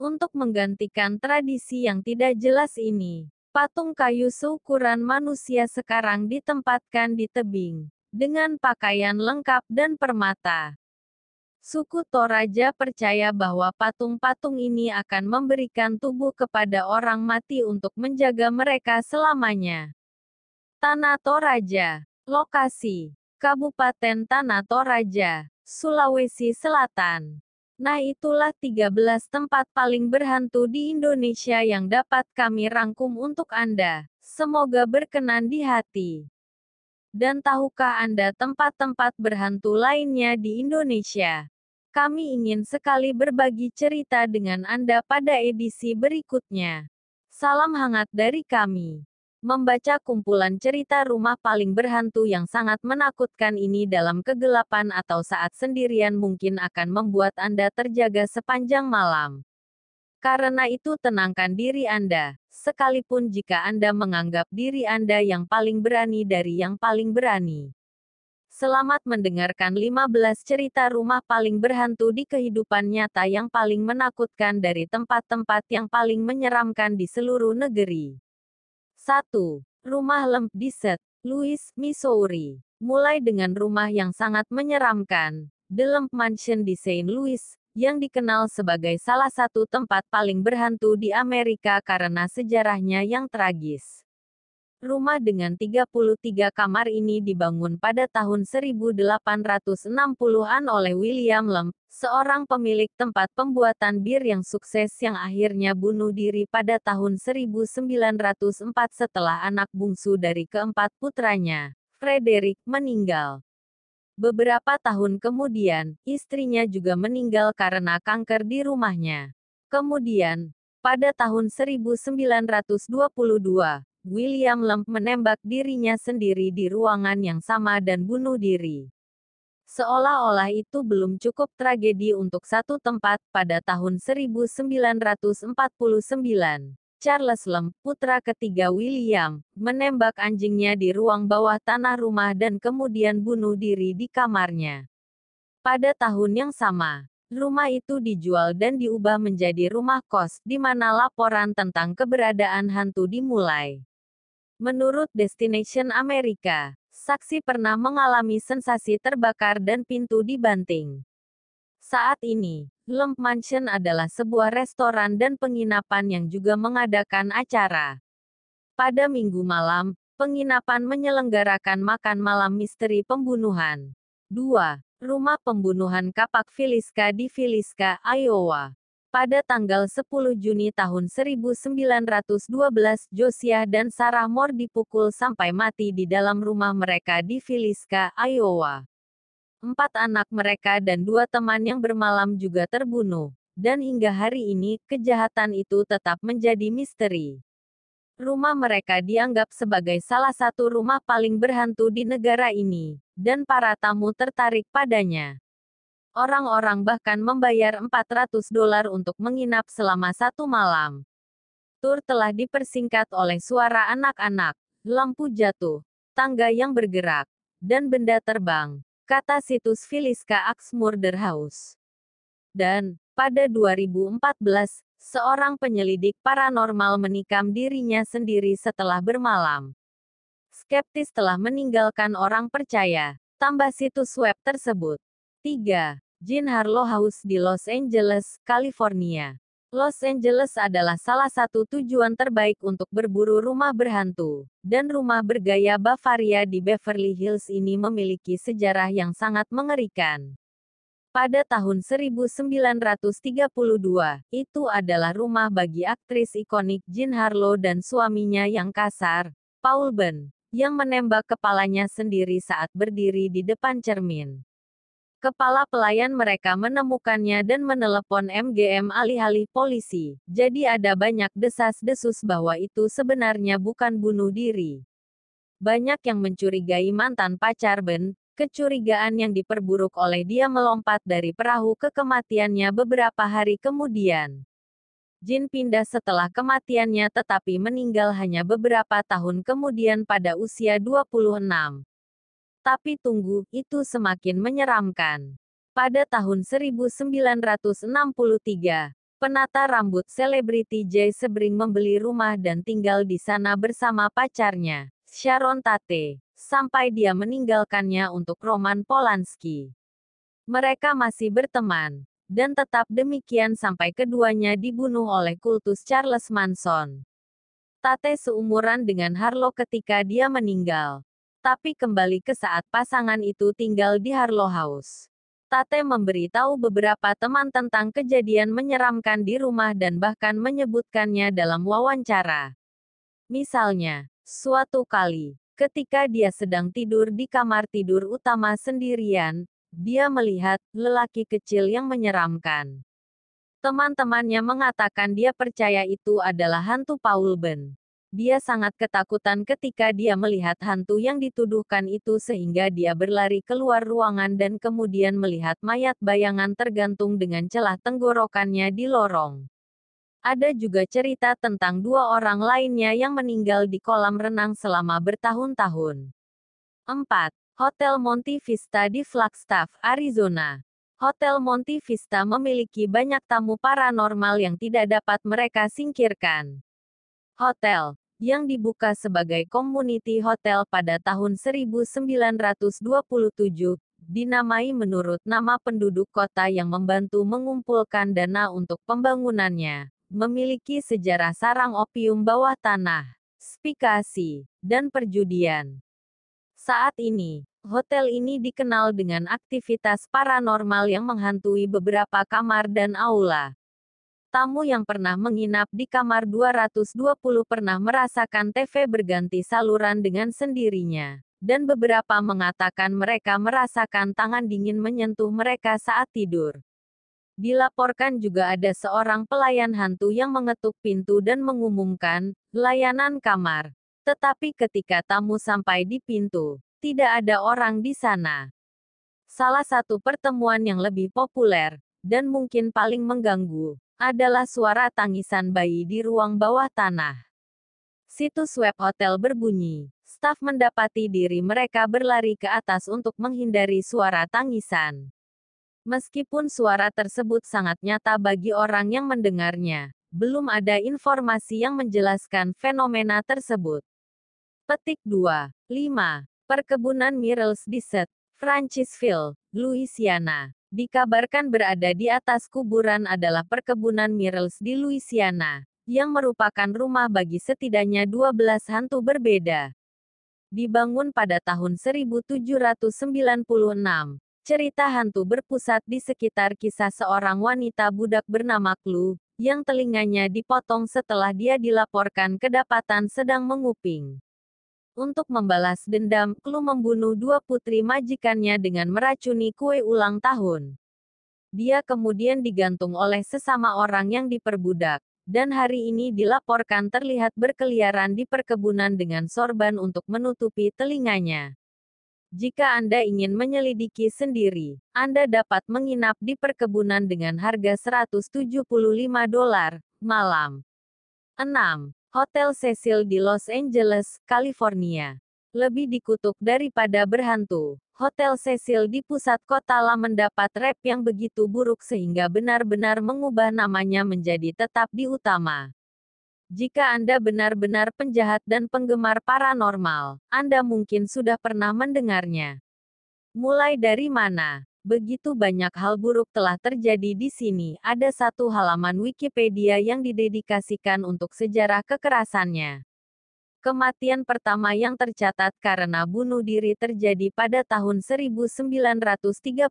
Untuk menggantikan tradisi yang tidak jelas ini, Patung kayu seukuran manusia sekarang ditempatkan di tebing, dengan pakaian lengkap dan permata. Suku Toraja percaya bahwa patung-patung ini akan memberikan tubuh kepada orang mati untuk menjaga mereka selamanya. Tanah Toraja, lokasi, Kabupaten Tanah Toraja, Sulawesi Selatan. Nah itulah 13 tempat paling berhantu di Indonesia yang dapat kami rangkum untuk Anda. Semoga berkenan di hati. Dan tahukah Anda tempat-tempat berhantu lainnya di Indonesia? Kami ingin sekali berbagi cerita dengan Anda pada edisi berikutnya. Salam hangat dari kami. Membaca kumpulan cerita rumah paling berhantu yang sangat menakutkan ini dalam kegelapan atau saat sendirian mungkin akan membuat Anda terjaga sepanjang malam. Karena itu tenangkan diri Anda, sekalipun jika Anda menganggap diri Anda yang paling berani dari yang paling berani. Selamat mendengarkan 15 cerita rumah paling berhantu di kehidupan nyata yang paling menakutkan dari tempat-tempat yang paling menyeramkan di seluruh negeri. 1. Rumah Lemp di St. Louis, Missouri. Mulai dengan rumah yang sangat menyeramkan, The Lemp Mansion di St. Louis, yang dikenal sebagai salah satu tempat paling berhantu di Amerika karena sejarahnya yang tragis. Rumah dengan 33 kamar ini dibangun pada tahun 1860-an oleh William Lemp, seorang pemilik tempat pembuatan bir yang sukses yang akhirnya bunuh diri pada tahun 1904 setelah anak bungsu dari keempat putranya, Frederick, meninggal. Beberapa tahun kemudian, istrinya juga meninggal karena kanker di rumahnya. Kemudian, pada tahun 1922, William Lemp menembak dirinya sendiri di ruangan yang sama dan bunuh diri. Seolah-olah itu belum cukup tragedi untuk satu tempat, pada tahun 1949, Charles Lemp, putra ketiga William, menembak anjingnya di ruang bawah tanah rumah dan kemudian bunuh diri di kamarnya. Pada tahun yang sama, rumah itu dijual dan diubah menjadi rumah kos, di mana laporan tentang keberadaan hantu dimulai. Menurut Destination Amerika, saksi pernah mengalami sensasi terbakar dan pintu dibanting. Saat ini, Lemp Mansion adalah sebuah restoran dan penginapan yang juga mengadakan acara. Pada minggu malam, penginapan menyelenggarakan makan malam misteri pembunuhan. 2. Rumah pembunuhan kapak Filiska di Filiska, Iowa. Pada tanggal 10 Juni tahun 1912 Josiah dan Sarah Moore dipukul sampai mati di dalam rumah mereka di Filiska, Iowa. Empat anak mereka dan dua teman yang bermalam juga terbunuh. Dan hingga hari ini, kejahatan itu tetap menjadi misteri. Rumah mereka dianggap sebagai salah satu rumah paling berhantu di negara ini, dan para tamu tertarik padanya. Orang-orang bahkan membayar 400 dolar untuk menginap selama satu malam. Tur telah dipersingkat oleh suara anak-anak, lampu jatuh, tangga yang bergerak, dan benda terbang, kata situs Filiska Axe House. Dan, pada 2014, seorang penyelidik paranormal menikam dirinya sendiri setelah bermalam. Skeptis telah meninggalkan orang percaya, tambah situs web tersebut. 3. Jean Harlow House di Los Angeles, California. Los Angeles adalah salah satu tujuan terbaik untuk berburu rumah berhantu, dan rumah bergaya Bavaria di Beverly Hills ini memiliki sejarah yang sangat mengerikan. Pada tahun 1932, itu adalah rumah bagi aktris ikonik Jean Harlow dan suaminya yang kasar, Paul Ben, yang menembak kepalanya sendiri saat berdiri di depan cermin. Kepala pelayan mereka menemukannya dan menelepon MGM alih-alih polisi, jadi ada banyak desas-desus bahwa itu sebenarnya bukan bunuh diri. Banyak yang mencurigai mantan pacar Ben, kecurigaan yang diperburuk oleh dia melompat dari perahu ke kematiannya beberapa hari kemudian. Jin pindah setelah kematiannya tetapi meninggal hanya beberapa tahun kemudian pada usia 26. Tapi tunggu, itu semakin menyeramkan. Pada tahun 1963, penata rambut selebriti Jay Sebring membeli rumah dan tinggal di sana bersama pacarnya, Sharon Tate, sampai dia meninggalkannya untuk Roman Polanski. Mereka masih berteman, dan tetap demikian sampai keduanya dibunuh oleh kultus Charles Manson. Tate seumuran dengan Harlow ketika dia meninggal tapi kembali ke saat pasangan itu tinggal di Harlow House. Tate memberi tahu beberapa teman tentang kejadian menyeramkan di rumah dan bahkan menyebutkannya dalam wawancara. Misalnya, suatu kali, Ketika dia sedang tidur di kamar tidur utama sendirian, dia melihat lelaki kecil yang menyeramkan. Teman-temannya mengatakan dia percaya itu adalah hantu Paul Ben. Dia sangat ketakutan ketika dia melihat hantu yang dituduhkan itu sehingga dia berlari keluar ruangan dan kemudian melihat mayat bayangan tergantung dengan celah tenggorokannya di lorong. Ada juga cerita tentang dua orang lainnya yang meninggal di kolam renang selama bertahun-tahun. 4. Hotel Monte Vista di Flagstaff, Arizona. Hotel Monte Vista memiliki banyak tamu paranormal yang tidak dapat mereka singkirkan. Hotel, yang dibuka sebagai community hotel pada tahun 1927, dinamai menurut nama penduduk kota yang membantu mengumpulkan dana untuk pembangunannya, memiliki sejarah sarang opium bawah tanah, spikasi, dan perjudian. Saat ini, hotel ini dikenal dengan aktivitas paranormal yang menghantui beberapa kamar dan aula. Tamu yang pernah menginap di kamar 220 pernah merasakan TV berganti saluran dengan sendirinya, dan beberapa mengatakan mereka merasakan tangan dingin menyentuh mereka saat tidur. Dilaporkan juga ada seorang pelayan hantu yang mengetuk pintu dan mengumumkan, layanan kamar. Tetapi ketika tamu sampai di pintu, tidak ada orang di sana. Salah satu pertemuan yang lebih populer, dan mungkin paling mengganggu, adalah suara tangisan bayi di ruang bawah tanah. Situs web hotel berbunyi. Staf mendapati diri mereka berlari ke atas untuk menghindari suara tangisan. Meskipun suara tersebut sangat nyata bagi orang yang mendengarnya, belum ada informasi yang menjelaskan fenomena tersebut. Petik 2. 5. Perkebunan Mirrells di Set, Francisville, Louisiana. Dikabarkan berada di atas kuburan adalah perkebunan Mirrells di Louisiana, yang merupakan rumah bagi setidaknya 12 hantu berbeda. Dibangun pada tahun 1796, cerita hantu berpusat di sekitar kisah seorang wanita budak bernama Clue, yang telinganya dipotong setelah dia dilaporkan kedapatan sedang menguping. Untuk membalas dendam, Klu membunuh dua putri majikannya dengan meracuni kue ulang tahun. Dia kemudian digantung oleh sesama orang yang diperbudak, dan hari ini dilaporkan terlihat berkeliaran di perkebunan dengan sorban untuk menutupi telinganya. Jika Anda ingin menyelidiki sendiri, Anda dapat menginap di perkebunan dengan harga 175 dolar malam. 6. Hotel Cecil di Los Angeles, California. Lebih dikutuk daripada berhantu, Hotel Cecil di pusat kota lah mendapat rep yang begitu buruk sehingga benar-benar mengubah namanya menjadi tetap di utama. Jika Anda benar-benar penjahat dan penggemar paranormal, Anda mungkin sudah pernah mendengarnya. Mulai dari mana? Begitu banyak hal buruk telah terjadi di sini. Ada satu halaman Wikipedia yang didedikasikan untuk sejarah kekerasannya. Kematian pertama yang tercatat karena bunuh diri terjadi pada tahun 1931,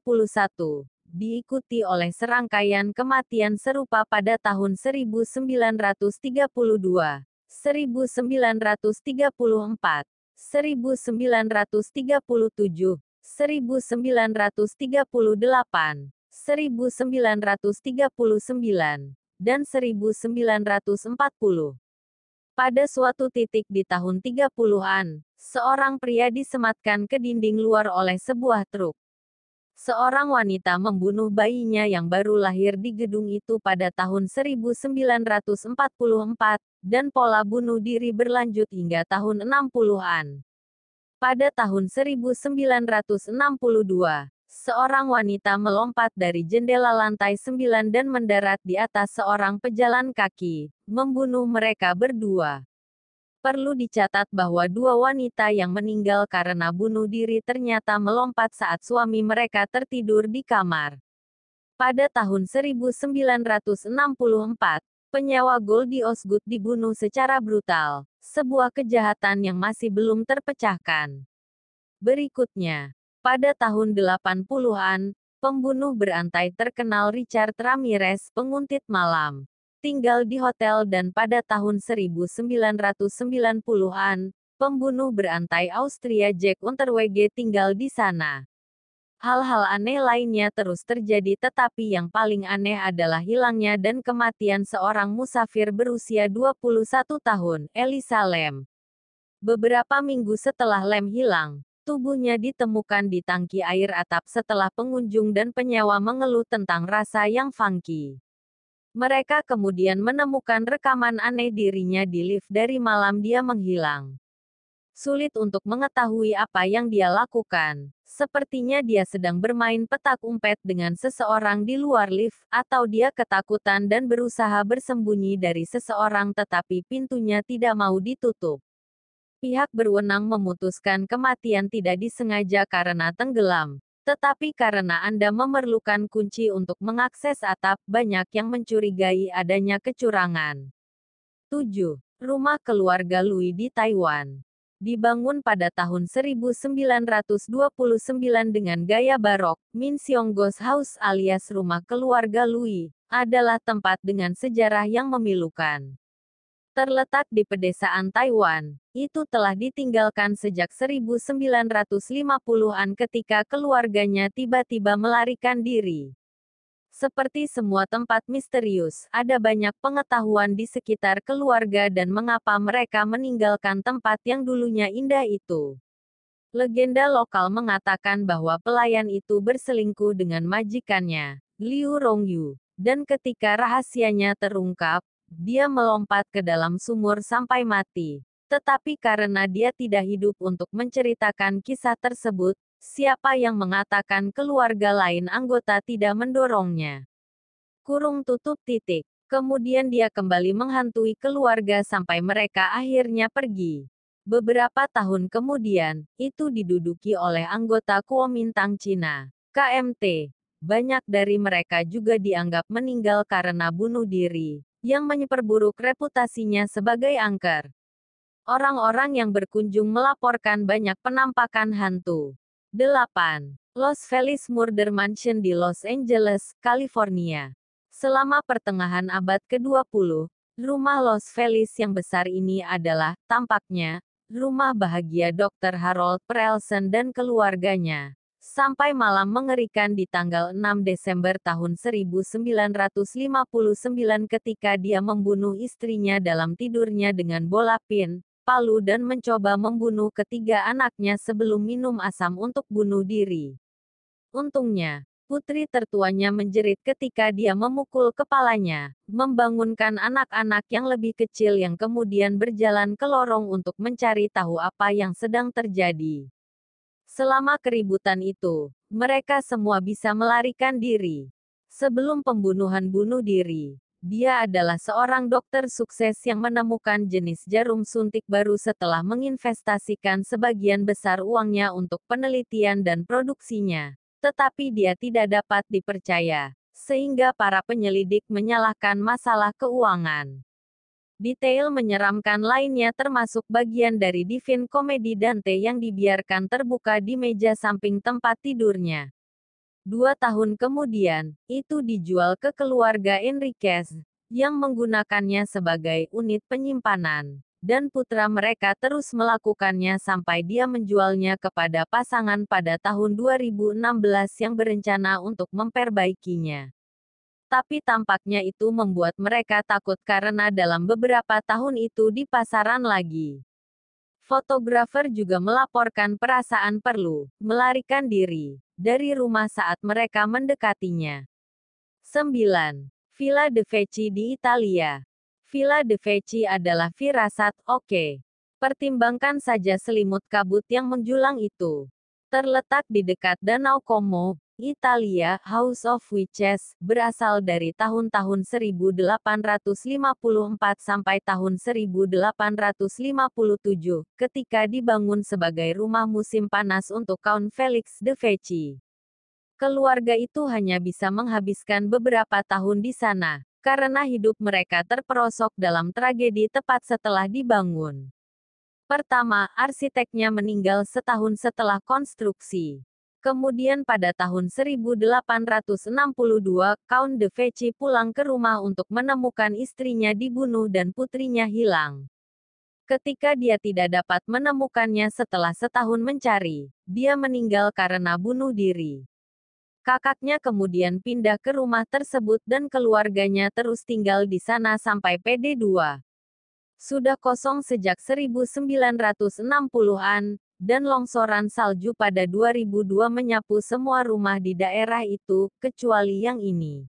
diikuti oleh serangkaian kematian serupa pada tahun 1932, 1934, 1937, 1938, 1939, dan 1940. Pada suatu titik di tahun 30-an, seorang pria disematkan ke dinding luar oleh sebuah truk. Seorang wanita membunuh bayinya yang baru lahir di gedung itu pada tahun 1944, dan pola bunuh diri berlanjut hingga tahun 60-an. Pada tahun 1962, seorang wanita melompat dari jendela lantai 9 dan mendarat di atas seorang pejalan kaki, membunuh mereka berdua. Perlu dicatat bahwa dua wanita yang meninggal karena bunuh diri ternyata melompat saat suami mereka tertidur di kamar. Pada tahun 1964, penyewa Goldie Osgood dibunuh secara brutal, sebuah kejahatan yang masih belum terpecahkan. Berikutnya, pada tahun 80-an, pembunuh berantai terkenal Richard Ramirez, penguntit malam, tinggal di hotel dan pada tahun 1990-an, pembunuh berantai Austria Jack Unterweger tinggal di sana. Hal-hal aneh lainnya terus terjadi tetapi yang paling aneh adalah hilangnya dan kematian seorang musafir berusia 21 tahun, Elisa Lem. Beberapa minggu setelah Lem hilang, tubuhnya ditemukan di tangki air atap setelah pengunjung dan penyewa mengeluh tentang rasa yang funky. Mereka kemudian menemukan rekaman aneh dirinya di lift dari malam dia menghilang. Sulit untuk mengetahui apa yang dia lakukan. Sepertinya dia sedang bermain petak umpet dengan seseorang di luar lift, atau dia ketakutan dan berusaha bersembunyi dari seseorang tetapi pintunya tidak mau ditutup. Pihak berwenang memutuskan kematian tidak disengaja karena tenggelam, tetapi karena Anda memerlukan kunci untuk mengakses atap, banyak yang mencurigai adanya kecurangan. 7. Rumah keluarga Louis di Taiwan Dibangun pada tahun 1929 dengan gaya barok, Min Seong Ghost House alias rumah keluarga Louis, adalah tempat dengan sejarah yang memilukan terletak di pedesaan Taiwan, itu telah ditinggalkan sejak 1950-an ketika keluarganya tiba-tiba melarikan diri. Seperti semua tempat misterius, ada banyak pengetahuan di sekitar keluarga dan mengapa mereka meninggalkan tempat yang dulunya indah itu. Legenda lokal mengatakan bahwa pelayan itu berselingkuh dengan majikannya, Liu Rongyu, dan ketika rahasianya terungkap, dia melompat ke dalam sumur sampai mati. Tetapi karena dia tidak hidup untuk menceritakan kisah tersebut, siapa yang mengatakan keluarga lain anggota tidak mendorongnya. Kurung tutup titik. Kemudian dia kembali menghantui keluarga sampai mereka akhirnya pergi. Beberapa tahun kemudian, itu diduduki oleh anggota Kuomintang Cina, KMT. Banyak dari mereka juga dianggap meninggal karena bunuh diri yang menyeperburuk reputasinya sebagai angker. Orang-orang yang berkunjung melaporkan banyak penampakan hantu. 8. Los Feliz Murder Mansion di Los Angeles, California. Selama pertengahan abad ke-20, rumah Los Feliz yang besar ini adalah, tampaknya, rumah bahagia Dr. Harold Prelson dan keluarganya sampai malam mengerikan di tanggal 6 Desember tahun 1959 ketika dia membunuh istrinya dalam tidurnya dengan bola pin, palu dan mencoba membunuh ketiga anaknya sebelum minum asam untuk bunuh diri. Untungnya, putri tertuanya menjerit ketika dia memukul kepalanya, membangunkan anak-anak yang lebih kecil yang kemudian berjalan ke lorong untuk mencari tahu apa yang sedang terjadi. Selama keributan itu, mereka semua bisa melarikan diri. Sebelum pembunuhan bunuh diri, dia adalah seorang dokter sukses yang menemukan jenis jarum suntik baru setelah menginvestasikan sebagian besar uangnya untuk penelitian dan produksinya. Tetapi dia tidak dapat dipercaya, sehingga para penyelidik menyalahkan masalah keuangan. Detail menyeramkan lainnya termasuk bagian dari Divine Comedy Dante yang dibiarkan terbuka di meja samping tempat tidurnya. Dua tahun kemudian, itu dijual ke keluarga Enriquez, yang menggunakannya sebagai unit penyimpanan. Dan putra mereka terus melakukannya sampai dia menjualnya kepada pasangan pada tahun 2016 yang berencana untuk memperbaikinya tapi tampaknya itu membuat mereka takut karena dalam beberapa tahun itu di pasaran lagi. Fotografer juga melaporkan perasaan perlu melarikan diri dari rumah saat mereka mendekatinya. 9. Villa de Vecchi di Italia. Villa de Vecchi adalah firasat oke. Okay. Pertimbangkan saja selimut kabut yang menjulang itu. Terletak di dekat Danau Como, Italia, House of Witches, berasal dari tahun-tahun 1854 sampai tahun 1857, ketika dibangun sebagai rumah musim panas untuk Count Felix de Vecchi. Keluarga itu hanya bisa menghabiskan beberapa tahun di sana, karena hidup mereka terperosok dalam tragedi tepat setelah dibangun. Pertama, arsiteknya meninggal setahun setelah konstruksi. Kemudian pada tahun 1862, Count de Vecchi pulang ke rumah untuk menemukan istrinya dibunuh dan putrinya hilang. Ketika dia tidak dapat menemukannya setelah setahun mencari, dia meninggal karena bunuh diri. Kakaknya kemudian pindah ke rumah tersebut dan keluarganya terus tinggal di sana sampai PD2. Sudah kosong sejak 1960-an, dan longsoran salju pada 2002 menyapu semua rumah di daerah itu, kecuali yang ini.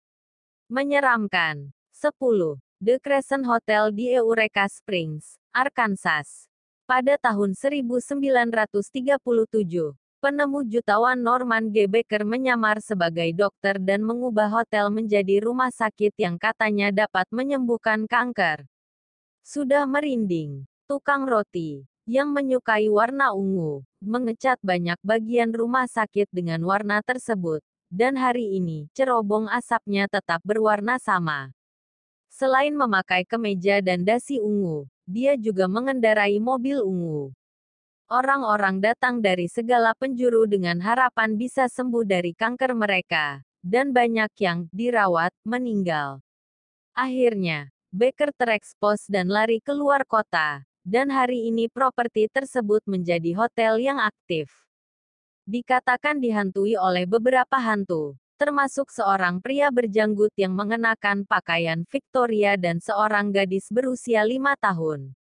Menyeramkan. 10. The Crescent Hotel di Eureka Springs, Arkansas. Pada tahun 1937, penemu jutawan Norman G. Baker menyamar sebagai dokter dan mengubah hotel menjadi rumah sakit yang katanya dapat menyembuhkan kanker. Sudah merinding. Tukang roti, yang menyukai warna ungu, mengecat banyak bagian rumah sakit dengan warna tersebut, dan hari ini, cerobong asapnya tetap berwarna sama. Selain memakai kemeja dan dasi ungu, dia juga mengendarai mobil ungu. Orang-orang datang dari segala penjuru dengan harapan bisa sembuh dari kanker mereka, dan banyak yang dirawat meninggal. Akhirnya, Baker terekspos dan lari keluar kota, dan hari ini properti tersebut menjadi hotel yang aktif. Dikatakan dihantui oleh beberapa hantu, termasuk seorang pria berjanggut yang mengenakan pakaian Victoria dan seorang gadis berusia lima tahun.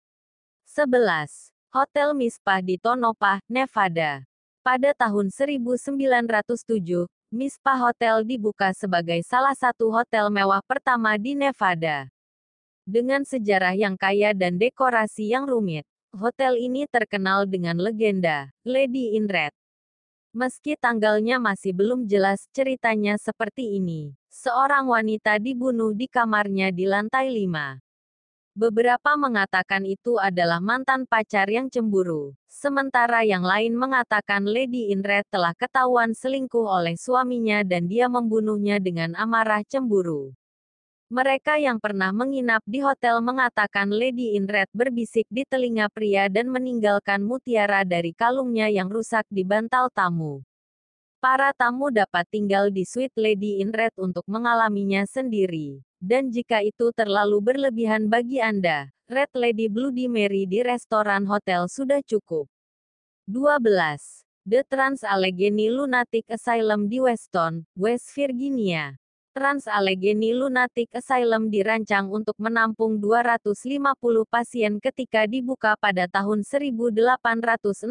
11. Hotel Mispah di Tonopah, Nevada. Pada tahun 1907, Mispah Hotel dibuka sebagai salah satu hotel mewah pertama di Nevada. Dengan sejarah yang kaya dan dekorasi yang rumit, hotel ini terkenal dengan legenda, Lady in Red. Meski tanggalnya masih belum jelas, ceritanya seperti ini. Seorang wanita dibunuh di kamarnya di lantai 5. Beberapa mengatakan itu adalah mantan pacar yang cemburu, sementara yang lain mengatakan Lady in Red telah ketahuan selingkuh oleh suaminya dan dia membunuhnya dengan amarah cemburu. Mereka yang pernah menginap di hotel mengatakan Lady in Red berbisik di telinga pria dan meninggalkan mutiara dari kalungnya yang rusak di bantal tamu. Para tamu dapat tinggal di suite Lady in Red untuk mengalaminya sendiri. Dan jika itu terlalu berlebihan bagi Anda, Red Lady Bloody Mary di restoran hotel sudah cukup. 12. The Trans Allegheny Lunatic Asylum di Weston, West Virginia. Trans Allegheny Lunatic Asylum dirancang untuk menampung 250 pasien ketika dibuka pada tahun 1864.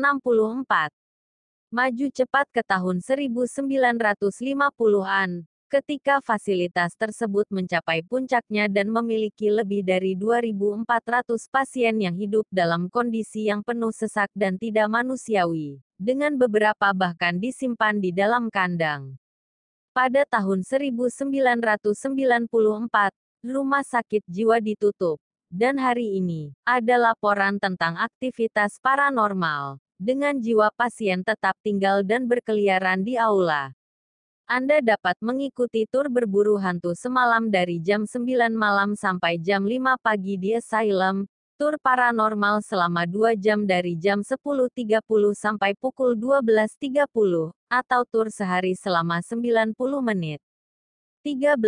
Maju cepat ke tahun 1950-an, ketika fasilitas tersebut mencapai puncaknya dan memiliki lebih dari 2.400 pasien yang hidup dalam kondisi yang penuh sesak dan tidak manusiawi, dengan beberapa bahkan disimpan di dalam kandang. Pada tahun 1994, rumah sakit jiwa ditutup. Dan hari ini, ada laporan tentang aktivitas paranormal, dengan jiwa pasien tetap tinggal dan berkeliaran di aula. Anda dapat mengikuti tur berburu hantu semalam dari jam 9 malam sampai jam 5 pagi di Asylum, Tur paranormal selama 2 jam dari jam 10.30 sampai pukul 12.30, atau tur sehari selama 90 menit. 13.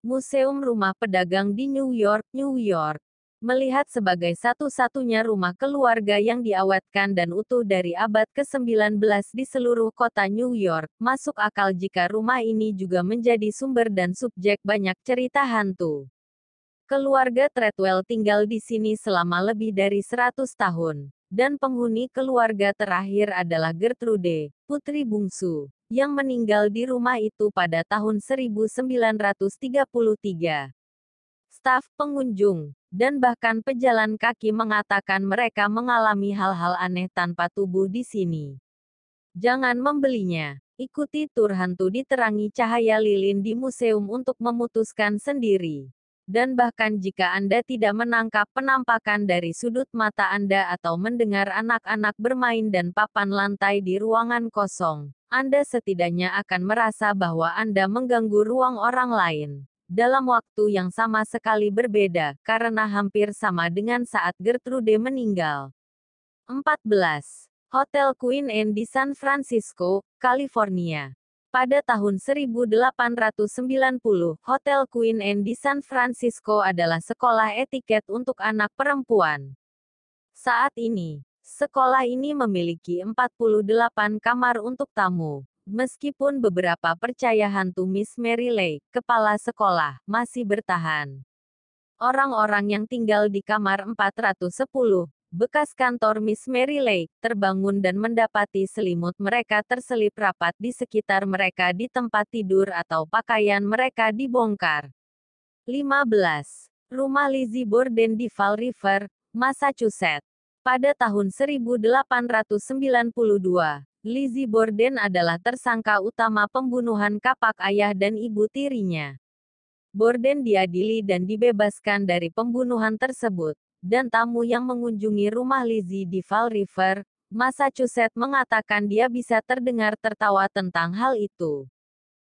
Museum Rumah Pedagang di New York, New York. Melihat sebagai satu-satunya rumah keluarga yang diawetkan dan utuh dari abad ke-19 di seluruh kota New York, masuk akal jika rumah ini juga menjadi sumber dan subjek banyak cerita hantu. Keluarga Treadwell tinggal di sini selama lebih dari 100 tahun, dan penghuni keluarga terakhir adalah Gertrude, putri bungsu, yang meninggal di rumah itu pada tahun 1933. Staf pengunjung, dan bahkan pejalan kaki mengatakan mereka mengalami hal-hal aneh tanpa tubuh di sini. Jangan membelinya. Ikuti tur hantu diterangi cahaya lilin di museum untuk memutuskan sendiri dan bahkan jika Anda tidak menangkap penampakan dari sudut mata Anda atau mendengar anak-anak bermain dan papan lantai di ruangan kosong, Anda setidaknya akan merasa bahwa Anda mengganggu ruang orang lain. Dalam waktu yang sama sekali berbeda, karena hampir sama dengan saat Gertrude meninggal. 14. Hotel Queen Anne di San Francisco, California. Pada tahun 1890, Hotel Queen Anne di San Francisco adalah sekolah etiket untuk anak perempuan. Saat ini, sekolah ini memiliki 48 kamar untuk tamu. Meskipun beberapa percaya hantu Miss Mary Lake, kepala sekolah, masih bertahan. Orang-orang yang tinggal di kamar 410, bekas kantor Miss Mary Lake, terbangun dan mendapati selimut mereka terselip rapat di sekitar mereka di tempat tidur atau pakaian mereka dibongkar. 15. Rumah Lizzie Borden di Fall River, Massachusetts. Pada tahun 1892, Lizzie Borden adalah tersangka utama pembunuhan kapak ayah dan ibu tirinya. Borden diadili dan dibebaskan dari pembunuhan tersebut, dan tamu yang mengunjungi rumah Lizzie di Fall River, Massachusetts mengatakan dia bisa terdengar tertawa tentang hal itu.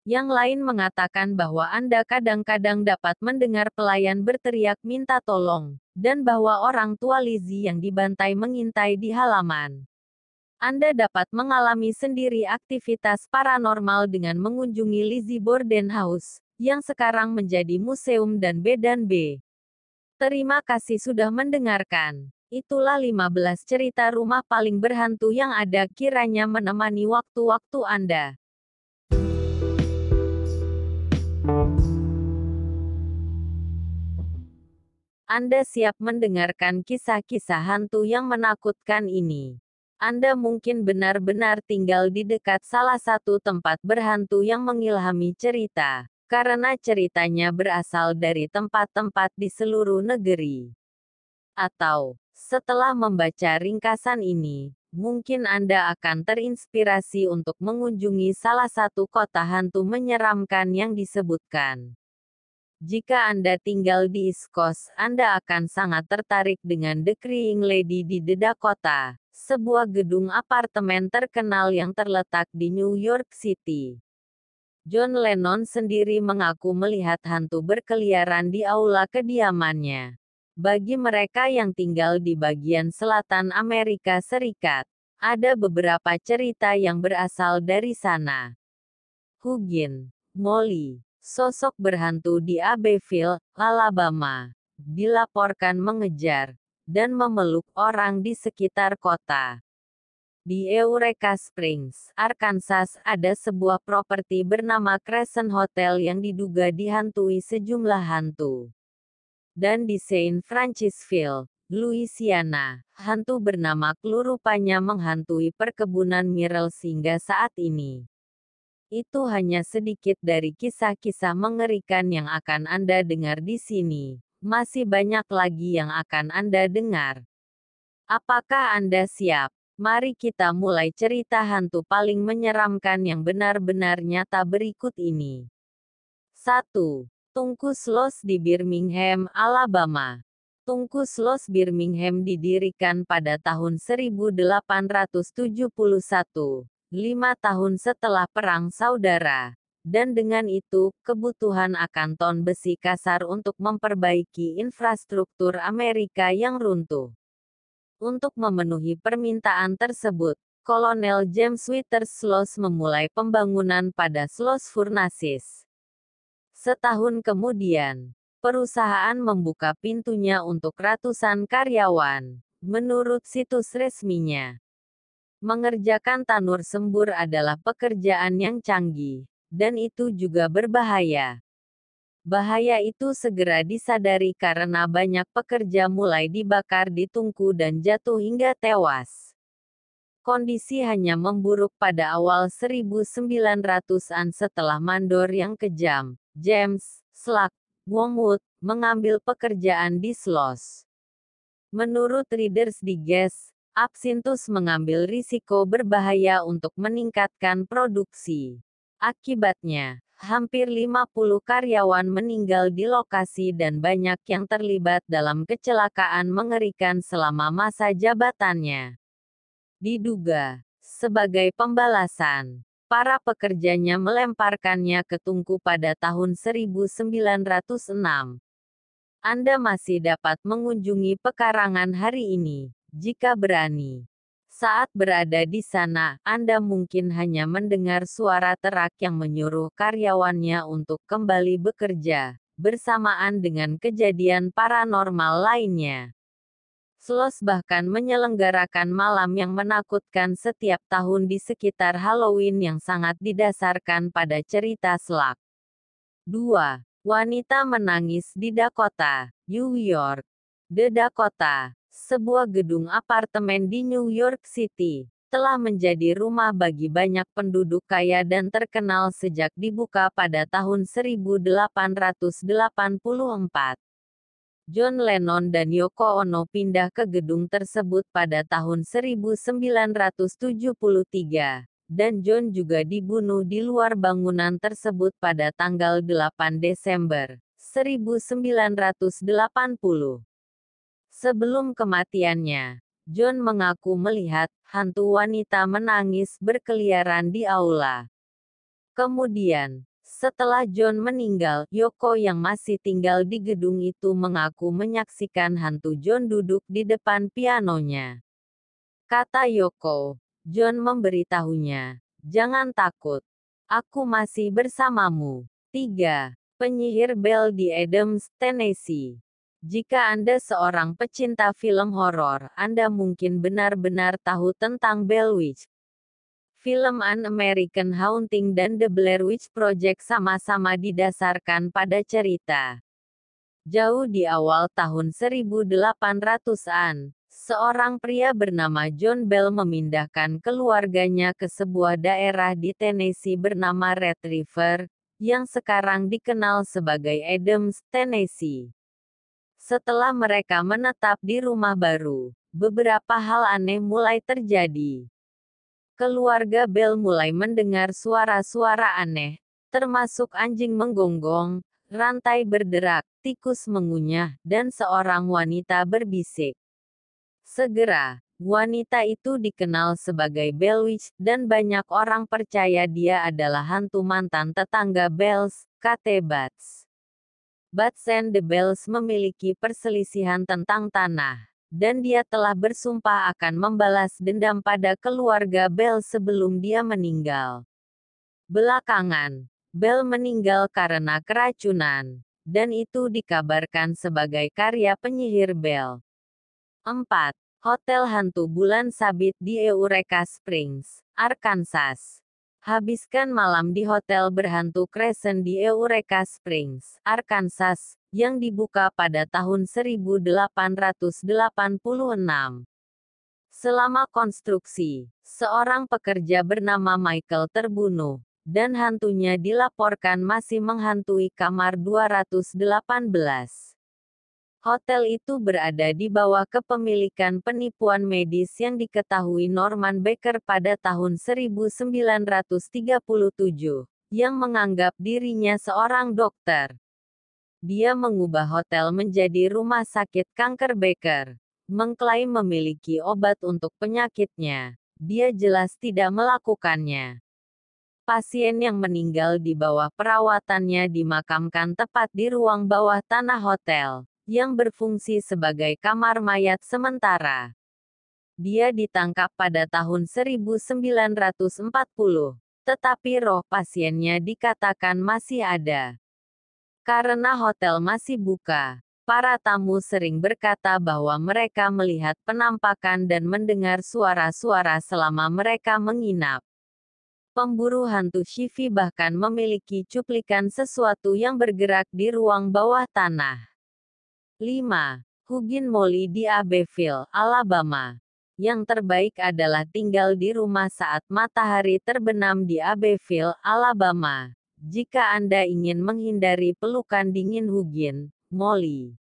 Yang lain mengatakan bahwa Anda kadang-kadang dapat mendengar pelayan berteriak minta tolong, dan bahwa orang tua Lizzie yang dibantai mengintai di halaman. Anda dapat mengalami sendiri aktivitas paranormal dengan mengunjungi Lizzie Borden House, yang sekarang menjadi museum dan B. Terima kasih sudah mendengarkan. Itulah 15 cerita rumah paling berhantu yang ada kiranya menemani waktu-waktu Anda. Anda siap mendengarkan kisah-kisah hantu yang menakutkan ini. Anda mungkin benar-benar tinggal di dekat salah satu tempat berhantu yang mengilhami cerita, karena ceritanya berasal dari tempat-tempat di seluruh negeri. Atau, setelah membaca ringkasan ini, mungkin Anda akan terinspirasi untuk mengunjungi salah satu kota hantu menyeramkan yang disebutkan. Jika Anda tinggal di East Coast, Anda akan sangat tertarik dengan The Crying Lady di The Dakota, sebuah gedung apartemen terkenal yang terletak di New York City. John Lennon sendiri mengaku melihat hantu berkeliaran di aula kediamannya. Bagi mereka yang tinggal di bagian selatan Amerika Serikat, ada beberapa cerita yang berasal dari sana. Hugin, Molly, Sosok berhantu di Abbeville, Alabama, dilaporkan mengejar dan memeluk orang di sekitar kota. Di Eureka Springs, Arkansas, ada sebuah properti bernama Crescent Hotel yang diduga dihantui sejumlah hantu. Dan di Saint Francisville, Louisiana, hantu bernama Clue rupanya menghantui perkebunan Mirrell hingga saat ini. Itu hanya sedikit dari kisah-kisah mengerikan yang akan Anda dengar di sini. Masih banyak lagi yang akan Anda dengar. Apakah Anda siap? Mari kita mulai cerita hantu paling menyeramkan yang benar-benar nyata berikut ini. 1. Tungkus Los di Birmingham, Alabama. Tungkus Los Birmingham didirikan pada tahun 1871 lima tahun setelah Perang Saudara. Dan dengan itu, kebutuhan akan ton besi kasar untuk memperbaiki infrastruktur Amerika yang runtuh. Untuk memenuhi permintaan tersebut, Kolonel James Withers Sloss memulai pembangunan pada Sloss Furnaces. Setahun kemudian, perusahaan membuka pintunya untuk ratusan karyawan, menurut situs resminya. Mengerjakan tanur sembur adalah pekerjaan yang canggih, dan itu juga berbahaya. Bahaya itu segera disadari karena banyak pekerja mulai dibakar di tungku dan jatuh hingga tewas. Kondisi hanya memburuk pada awal 1900-an setelah mandor yang kejam, James, Slack, Wongwood, mengambil pekerjaan di Sloss. Menurut Readers Digest, Absintus mengambil risiko berbahaya untuk meningkatkan produksi. Akibatnya, hampir 50 karyawan meninggal di lokasi dan banyak yang terlibat dalam kecelakaan mengerikan selama masa jabatannya. Diduga, sebagai pembalasan, para pekerjanya melemparkannya ke tungku pada tahun 1906. Anda masih dapat mengunjungi pekarangan hari ini jika berani. Saat berada di sana, Anda mungkin hanya mendengar suara terak yang menyuruh karyawannya untuk kembali bekerja, bersamaan dengan kejadian paranormal lainnya. Sloss bahkan menyelenggarakan malam yang menakutkan setiap tahun di sekitar Halloween yang sangat didasarkan pada cerita Slug. 2. Wanita menangis di Dakota, New York. The Dakota, sebuah gedung apartemen di New York City, telah menjadi rumah bagi banyak penduduk kaya dan terkenal sejak dibuka pada tahun 1884. John Lennon dan Yoko Ono pindah ke gedung tersebut pada tahun 1973, dan John juga dibunuh di luar bangunan tersebut pada tanggal 8 Desember 1980. Sebelum kematiannya, John mengaku melihat hantu wanita menangis berkeliaran di aula. Kemudian, setelah John meninggal, Yoko yang masih tinggal di gedung itu mengaku menyaksikan hantu John duduk di depan pianonya. Kata Yoko, John memberitahunya, "Jangan takut. Aku masih bersamamu." 3. Penyihir Bell di Adams, Tennessee. Jika Anda seorang pecinta film horor, Anda mungkin benar-benar tahu tentang Bell Witch, Film An American Haunting dan The Blair Witch Project sama-sama didasarkan pada cerita. Jauh di awal tahun 1800-an, seorang pria bernama John Bell memindahkan keluarganya ke sebuah daerah di Tennessee bernama Red River, yang sekarang dikenal sebagai Adams, Tennessee. Setelah mereka menetap di rumah baru, beberapa hal aneh mulai terjadi. Keluarga Bell mulai mendengar suara-suara aneh, termasuk anjing menggonggong, rantai berderak, tikus mengunyah, dan seorang wanita berbisik. Segera, wanita itu dikenal sebagai Witch, dan banyak orang percaya dia adalah hantu mantan tetangga Bells, Kate Bats. Bats and the Bells memiliki perselisihan tentang tanah dan dia telah bersumpah akan membalas dendam pada keluarga Bell sebelum dia meninggal. Belakangan, Bell meninggal karena keracunan, dan itu dikabarkan sebagai karya penyihir Bell. 4. Hotel Hantu Bulan Sabit di Eureka Springs, Arkansas. Habiskan malam di hotel berhantu Crescent di Eureka Springs, Arkansas, yang dibuka pada tahun 1886. Selama konstruksi, seorang pekerja bernama Michael terbunuh, dan hantunya dilaporkan masih menghantui kamar 218. Hotel itu berada di bawah kepemilikan penipuan medis yang diketahui Norman Baker pada tahun 1937, yang menganggap dirinya seorang dokter. Dia mengubah hotel menjadi rumah sakit kanker Baker, mengklaim memiliki obat untuk penyakitnya. Dia jelas tidak melakukannya. Pasien yang meninggal di bawah perawatannya dimakamkan tepat di ruang bawah tanah hotel yang berfungsi sebagai kamar mayat sementara. Dia ditangkap pada tahun 1940, tetapi roh pasiennya dikatakan masih ada. Karena hotel masih buka, para tamu sering berkata bahwa mereka melihat penampakan dan mendengar suara-suara selama mereka menginap. Pemburu hantu Shivi bahkan memiliki cuplikan sesuatu yang bergerak di ruang bawah tanah. 5. Hugin Molly di Abbeville, Alabama. Yang terbaik adalah tinggal di rumah saat matahari terbenam di Abbeville, Alabama. Jika Anda ingin menghindari pelukan dingin Hugin, Molly.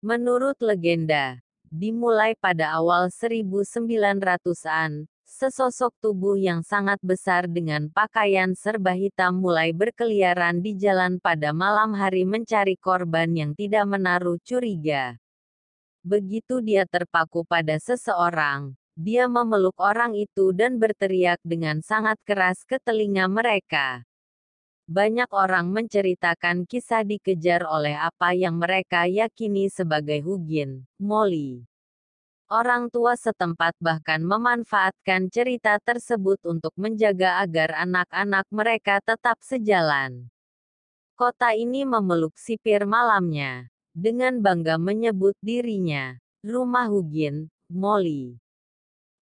Menurut legenda, dimulai pada awal 1900-an, Sesosok tubuh yang sangat besar dengan pakaian serba hitam mulai berkeliaran di jalan pada malam hari mencari korban yang tidak menaruh curiga. Begitu dia terpaku pada seseorang, dia memeluk orang itu dan berteriak dengan sangat keras ke telinga mereka. Banyak orang menceritakan kisah dikejar oleh apa yang mereka yakini sebagai Hugin, Molly. Orang tua setempat bahkan memanfaatkan cerita tersebut untuk menjaga agar anak-anak mereka tetap sejalan. Kota ini memeluk sipir malamnya. Dengan bangga menyebut dirinya, rumah Hugin, Molly.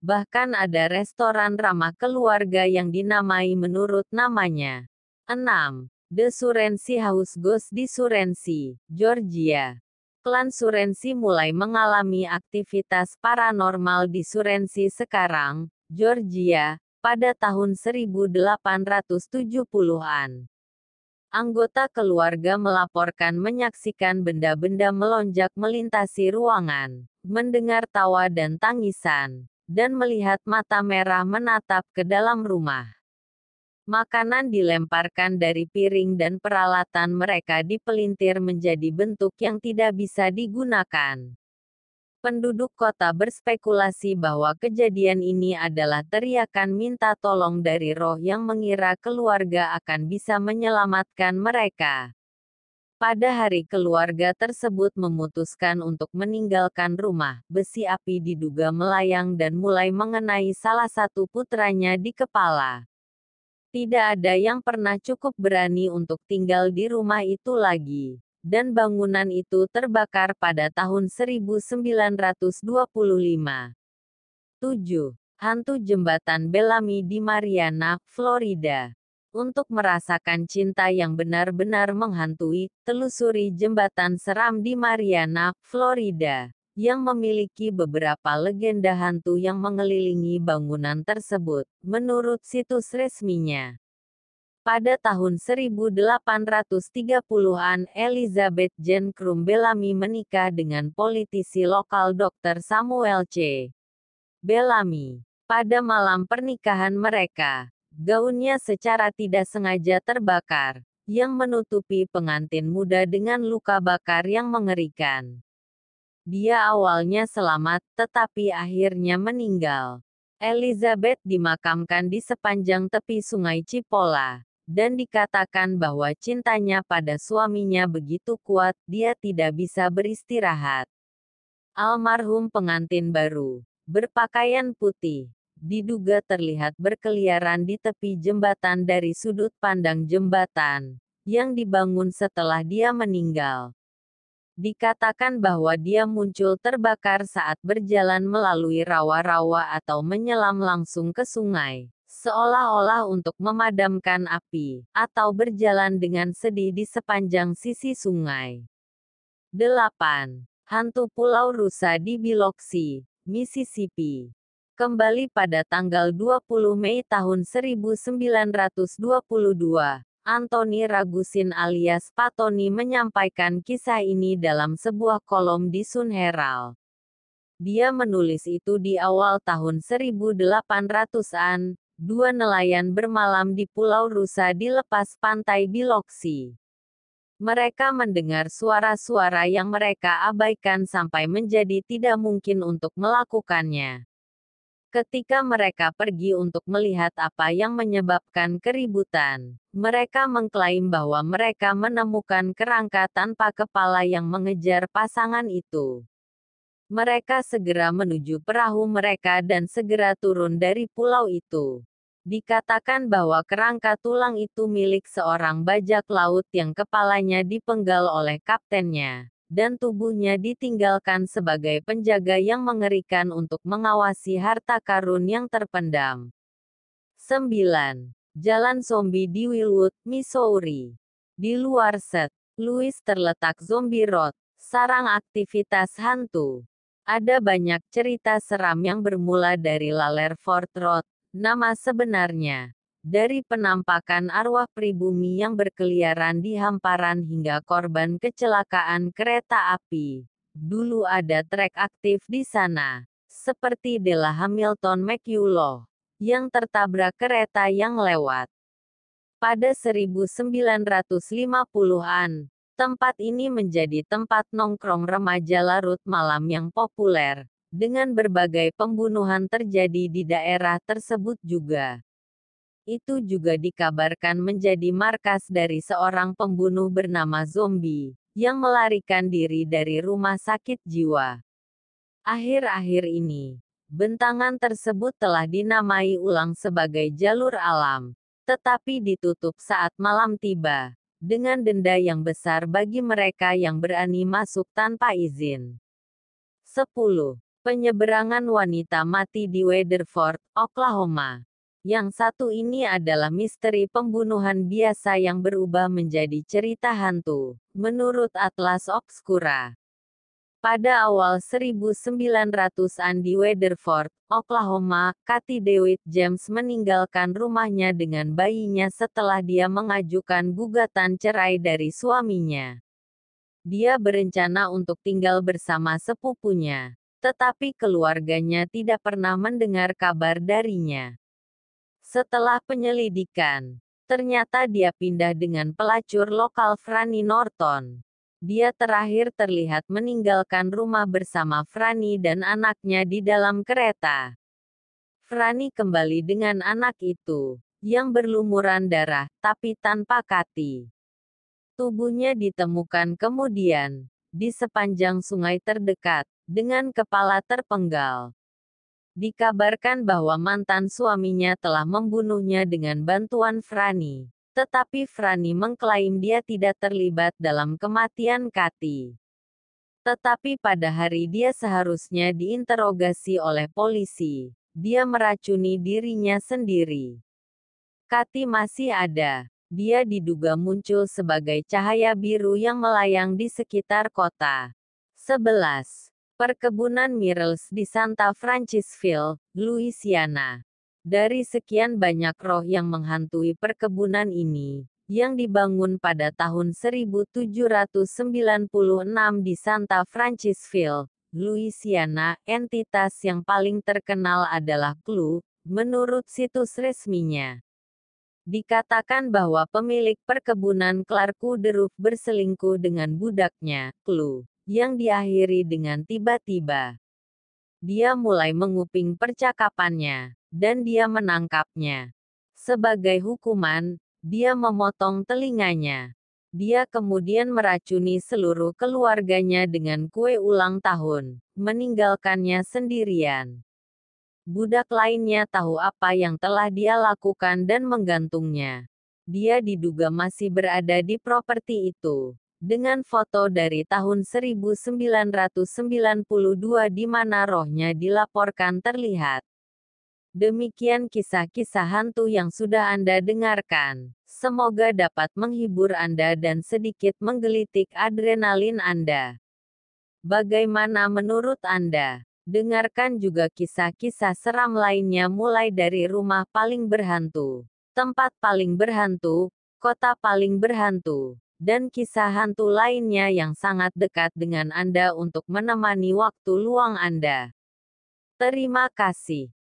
Bahkan ada restoran ramah keluarga yang dinamai menurut namanya. 6. The Surensi House Ghost di Surensi, Georgia. Klan Surensi mulai mengalami aktivitas paranormal di Surensi sekarang, Georgia, pada tahun 1870-an. Anggota keluarga melaporkan menyaksikan benda-benda melonjak melintasi ruangan, mendengar tawa dan tangisan, dan melihat mata merah menatap ke dalam rumah. Makanan dilemparkan dari piring dan peralatan mereka dipelintir menjadi bentuk yang tidak bisa digunakan. Penduduk kota berspekulasi bahwa kejadian ini adalah teriakan minta tolong dari roh yang mengira keluarga akan bisa menyelamatkan mereka. Pada hari keluarga tersebut memutuskan untuk meninggalkan rumah, besi api diduga melayang dan mulai mengenai salah satu putranya di kepala. Tidak ada yang pernah cukup berani untuk tinggal di rumah itu lagi dan bangunan itu terbakar pada tahun 1925. 7. Hantu Jembatan Bellamy di Mariana, Florida. Untuk merasakan cinta yang benar-benar menghantui, telusuri jembatan seram di Mariana, Florida, yang memiliki beberapa legenda hantu yang mengelilingi bangunan tersebut, menurut situs resminya. Pada tahun 1830-an Elizabeth Jane Krum Bellamy menikah dengan politisi lokal Dr. Samuel C. Bellamy. Pada malam pernikahan mereka, gaunnya secara tidak sengaja terbakar, yang menutupi pengantin muda dengan luka bakar yang mengerikan. Dia awalnya selamat, tetapi akhirnya meninggal. Elizabeth dimakamkan di sepanjang tepi sungai Cipolla dan dikatakan bahwa cintanya pada suaminya begitu kuat, dia tidak bisa beristirahat. Almarhum pengantin baru, berpakaian putih, diduga terlihat berkeliaran di tepi jembatan dari sudut pandang jembatan, yang dibangun setelah dia meninggal. Dikatakan bahwa dia muncul terbakar saat berjalan melalui rawa-rawa atau menyelam langsung ke sungai seolah-olah untuk memadamkan api, atau berjalan dengan sedih di sepanjang sisi sungai. 8. Hantu Pulau Rusa di Biloxi, Mississippi. Kembali pada tanggal 20 Mei tahun 1922, Anthony Ragusin alias Patoni menyampaikan kisah ini dalam sebuah kolom di Sun Herald. Dia menulis itu di awal tahun 1800-an, dua nelayan bermalam di Pulau Rusa di lepas pantai Biloxi. Mereka mendengar suara-suara yang mereka abaikan sampai menjadi tidak mungkin untuk melakukannya. Ketika mereka pergi untuk melihat apa yang menyebabkan keributan, mereka mengklaim bahwa mereka menemukan kerangka tanpa kepala yang mengejar pasangan itu. Mereka segera menuju perahu mereka dan segera turun dari pulau itu. Dikatakan bahwa kerangka tulang itu milik seorang bajak laut yang kepalanya dipenggal oleh kaptennya, dan tubuhnya ditinggalkan sebagai penjaga yang mengerikan untuk mengawasi harta karun yang terpendam. 9. Jalan Zombie di Wilwood, Missouri. Di luar set, Louis terletak Zombie Road, sarang aktivitas hantu. Ada banyak cerita seram yang bermula dari Lalerford Road, Nama sebenarnya. Dari penampakan arwah pribumi yang berkeliaran di hamparan hingga korban kecelakaan kereta api. Dulu ada trek aktif di sana. Seperti Della Hamilton McCullough. Yang tertabrak kereta yang lewat. Pada 1950-an, tempat ini menjadi tempat nongkrong remaja larut malam yang populer dengan berbagai pembunuhan terjadi di daerah tersebut juga. Itu juga dikabarkan menjadi markas dari seorang pembunuh bernama Zombie, yang melarikan diri dari rumah sakit jiwa. Akhir-akhir ini, bentangan tersebut telah dinamai ulang sebagai jalur alam, tetapi ditutup saat malam tiba, dengan denda yang besar bagi mereka yang berani masuk tanpa izin. 10. Penyeberangan wanita mati di Weatherford, Oklahoma. Yang satu ini adalah misteri pembunuhan biasa yang berubah menjadi cerita hantu, menurut Atlas Obscura. Pada awal 1900-an di Weatherford, Oklahoma, Kathy DeWitt James meninggalkan rumahnya dengan bayinya setelah dia mengajukan gugatan cerai dari suaminya. Dia berencana untuk tinggal bersama sepupunya, tetapi keluarganya tidak pernah mendengar kabar darinya. Setelah penyelidikan, ternyata dia pindah dengan pelacur lokal Franny Norton. Dia terakhir terlihat meninggalkan rumah bersama Franny dan anaknya di dalam kereta. Franny kembali dengan anak itu, yang berlumuran darah, tapi tanpa kati. Tubuhnya ditemukan kemudian, di sepanjang sungai terdekat, dengan kepala terpenggal. Dikabarkan bahwa mantan suaminya telah membunuhnya dengan bantuan Franny. Tetapi Franny mengklaim dia tidak terlibat dalam kematian Kati. Tetapi pada hari dia seharusnya diinterogasi oleh polisi, dia meracuni dirinya sendiri. Kati masih ada. Dia diduga muncul sebagai cahaya biru yang melayang di sekitar kota. 11. Perkebunan Mirrells di Santa Francisville, Louisiana. Dari sekian banyak roh yang menghantui perkebunan ini, yang dibangun pada tahun 1796 di Santa Francisville, Louisiana, entitas yang paling terkenal adalah Clue, menurut situs resminya. Dikatakan bahwa pemilik perkebunan Clarku Deruf berselingkuh dengan budaknya, Clue, yang diakhiri dengan tiba-tiba. Dia mulai menguping percakapannya dan dia menangkapnya. Sebagai hukuman, dia memotong telinganya. Dia kemudian meracuni seluruh keluarganya dengan kue ulang tahun, meninggalkannya sendirian. Budak lainnya tahu apa yang telah dia lakukan dan menggantungnya. Dia diduga masih berada di properti itu dengan foto dari tahun 1992 di mana rohnya dilaporkan terlihat. Demikian kisah-kisah hantu yang sudah Anda dengarkan. Semoga dapat menghibur Anda dan sedikit menggelitik adrenalin Anda. Bagaimana menurut Anda? Dengarkan juga kisah-kisah seram lainnya mulai dari rumah paling berhantu, tempat paling berhantu, kota paling berhantu, dan kisah hantu lainnya yang sangat dekat dengan Anda untuk menemani waktu luang Anda. Terima kasih.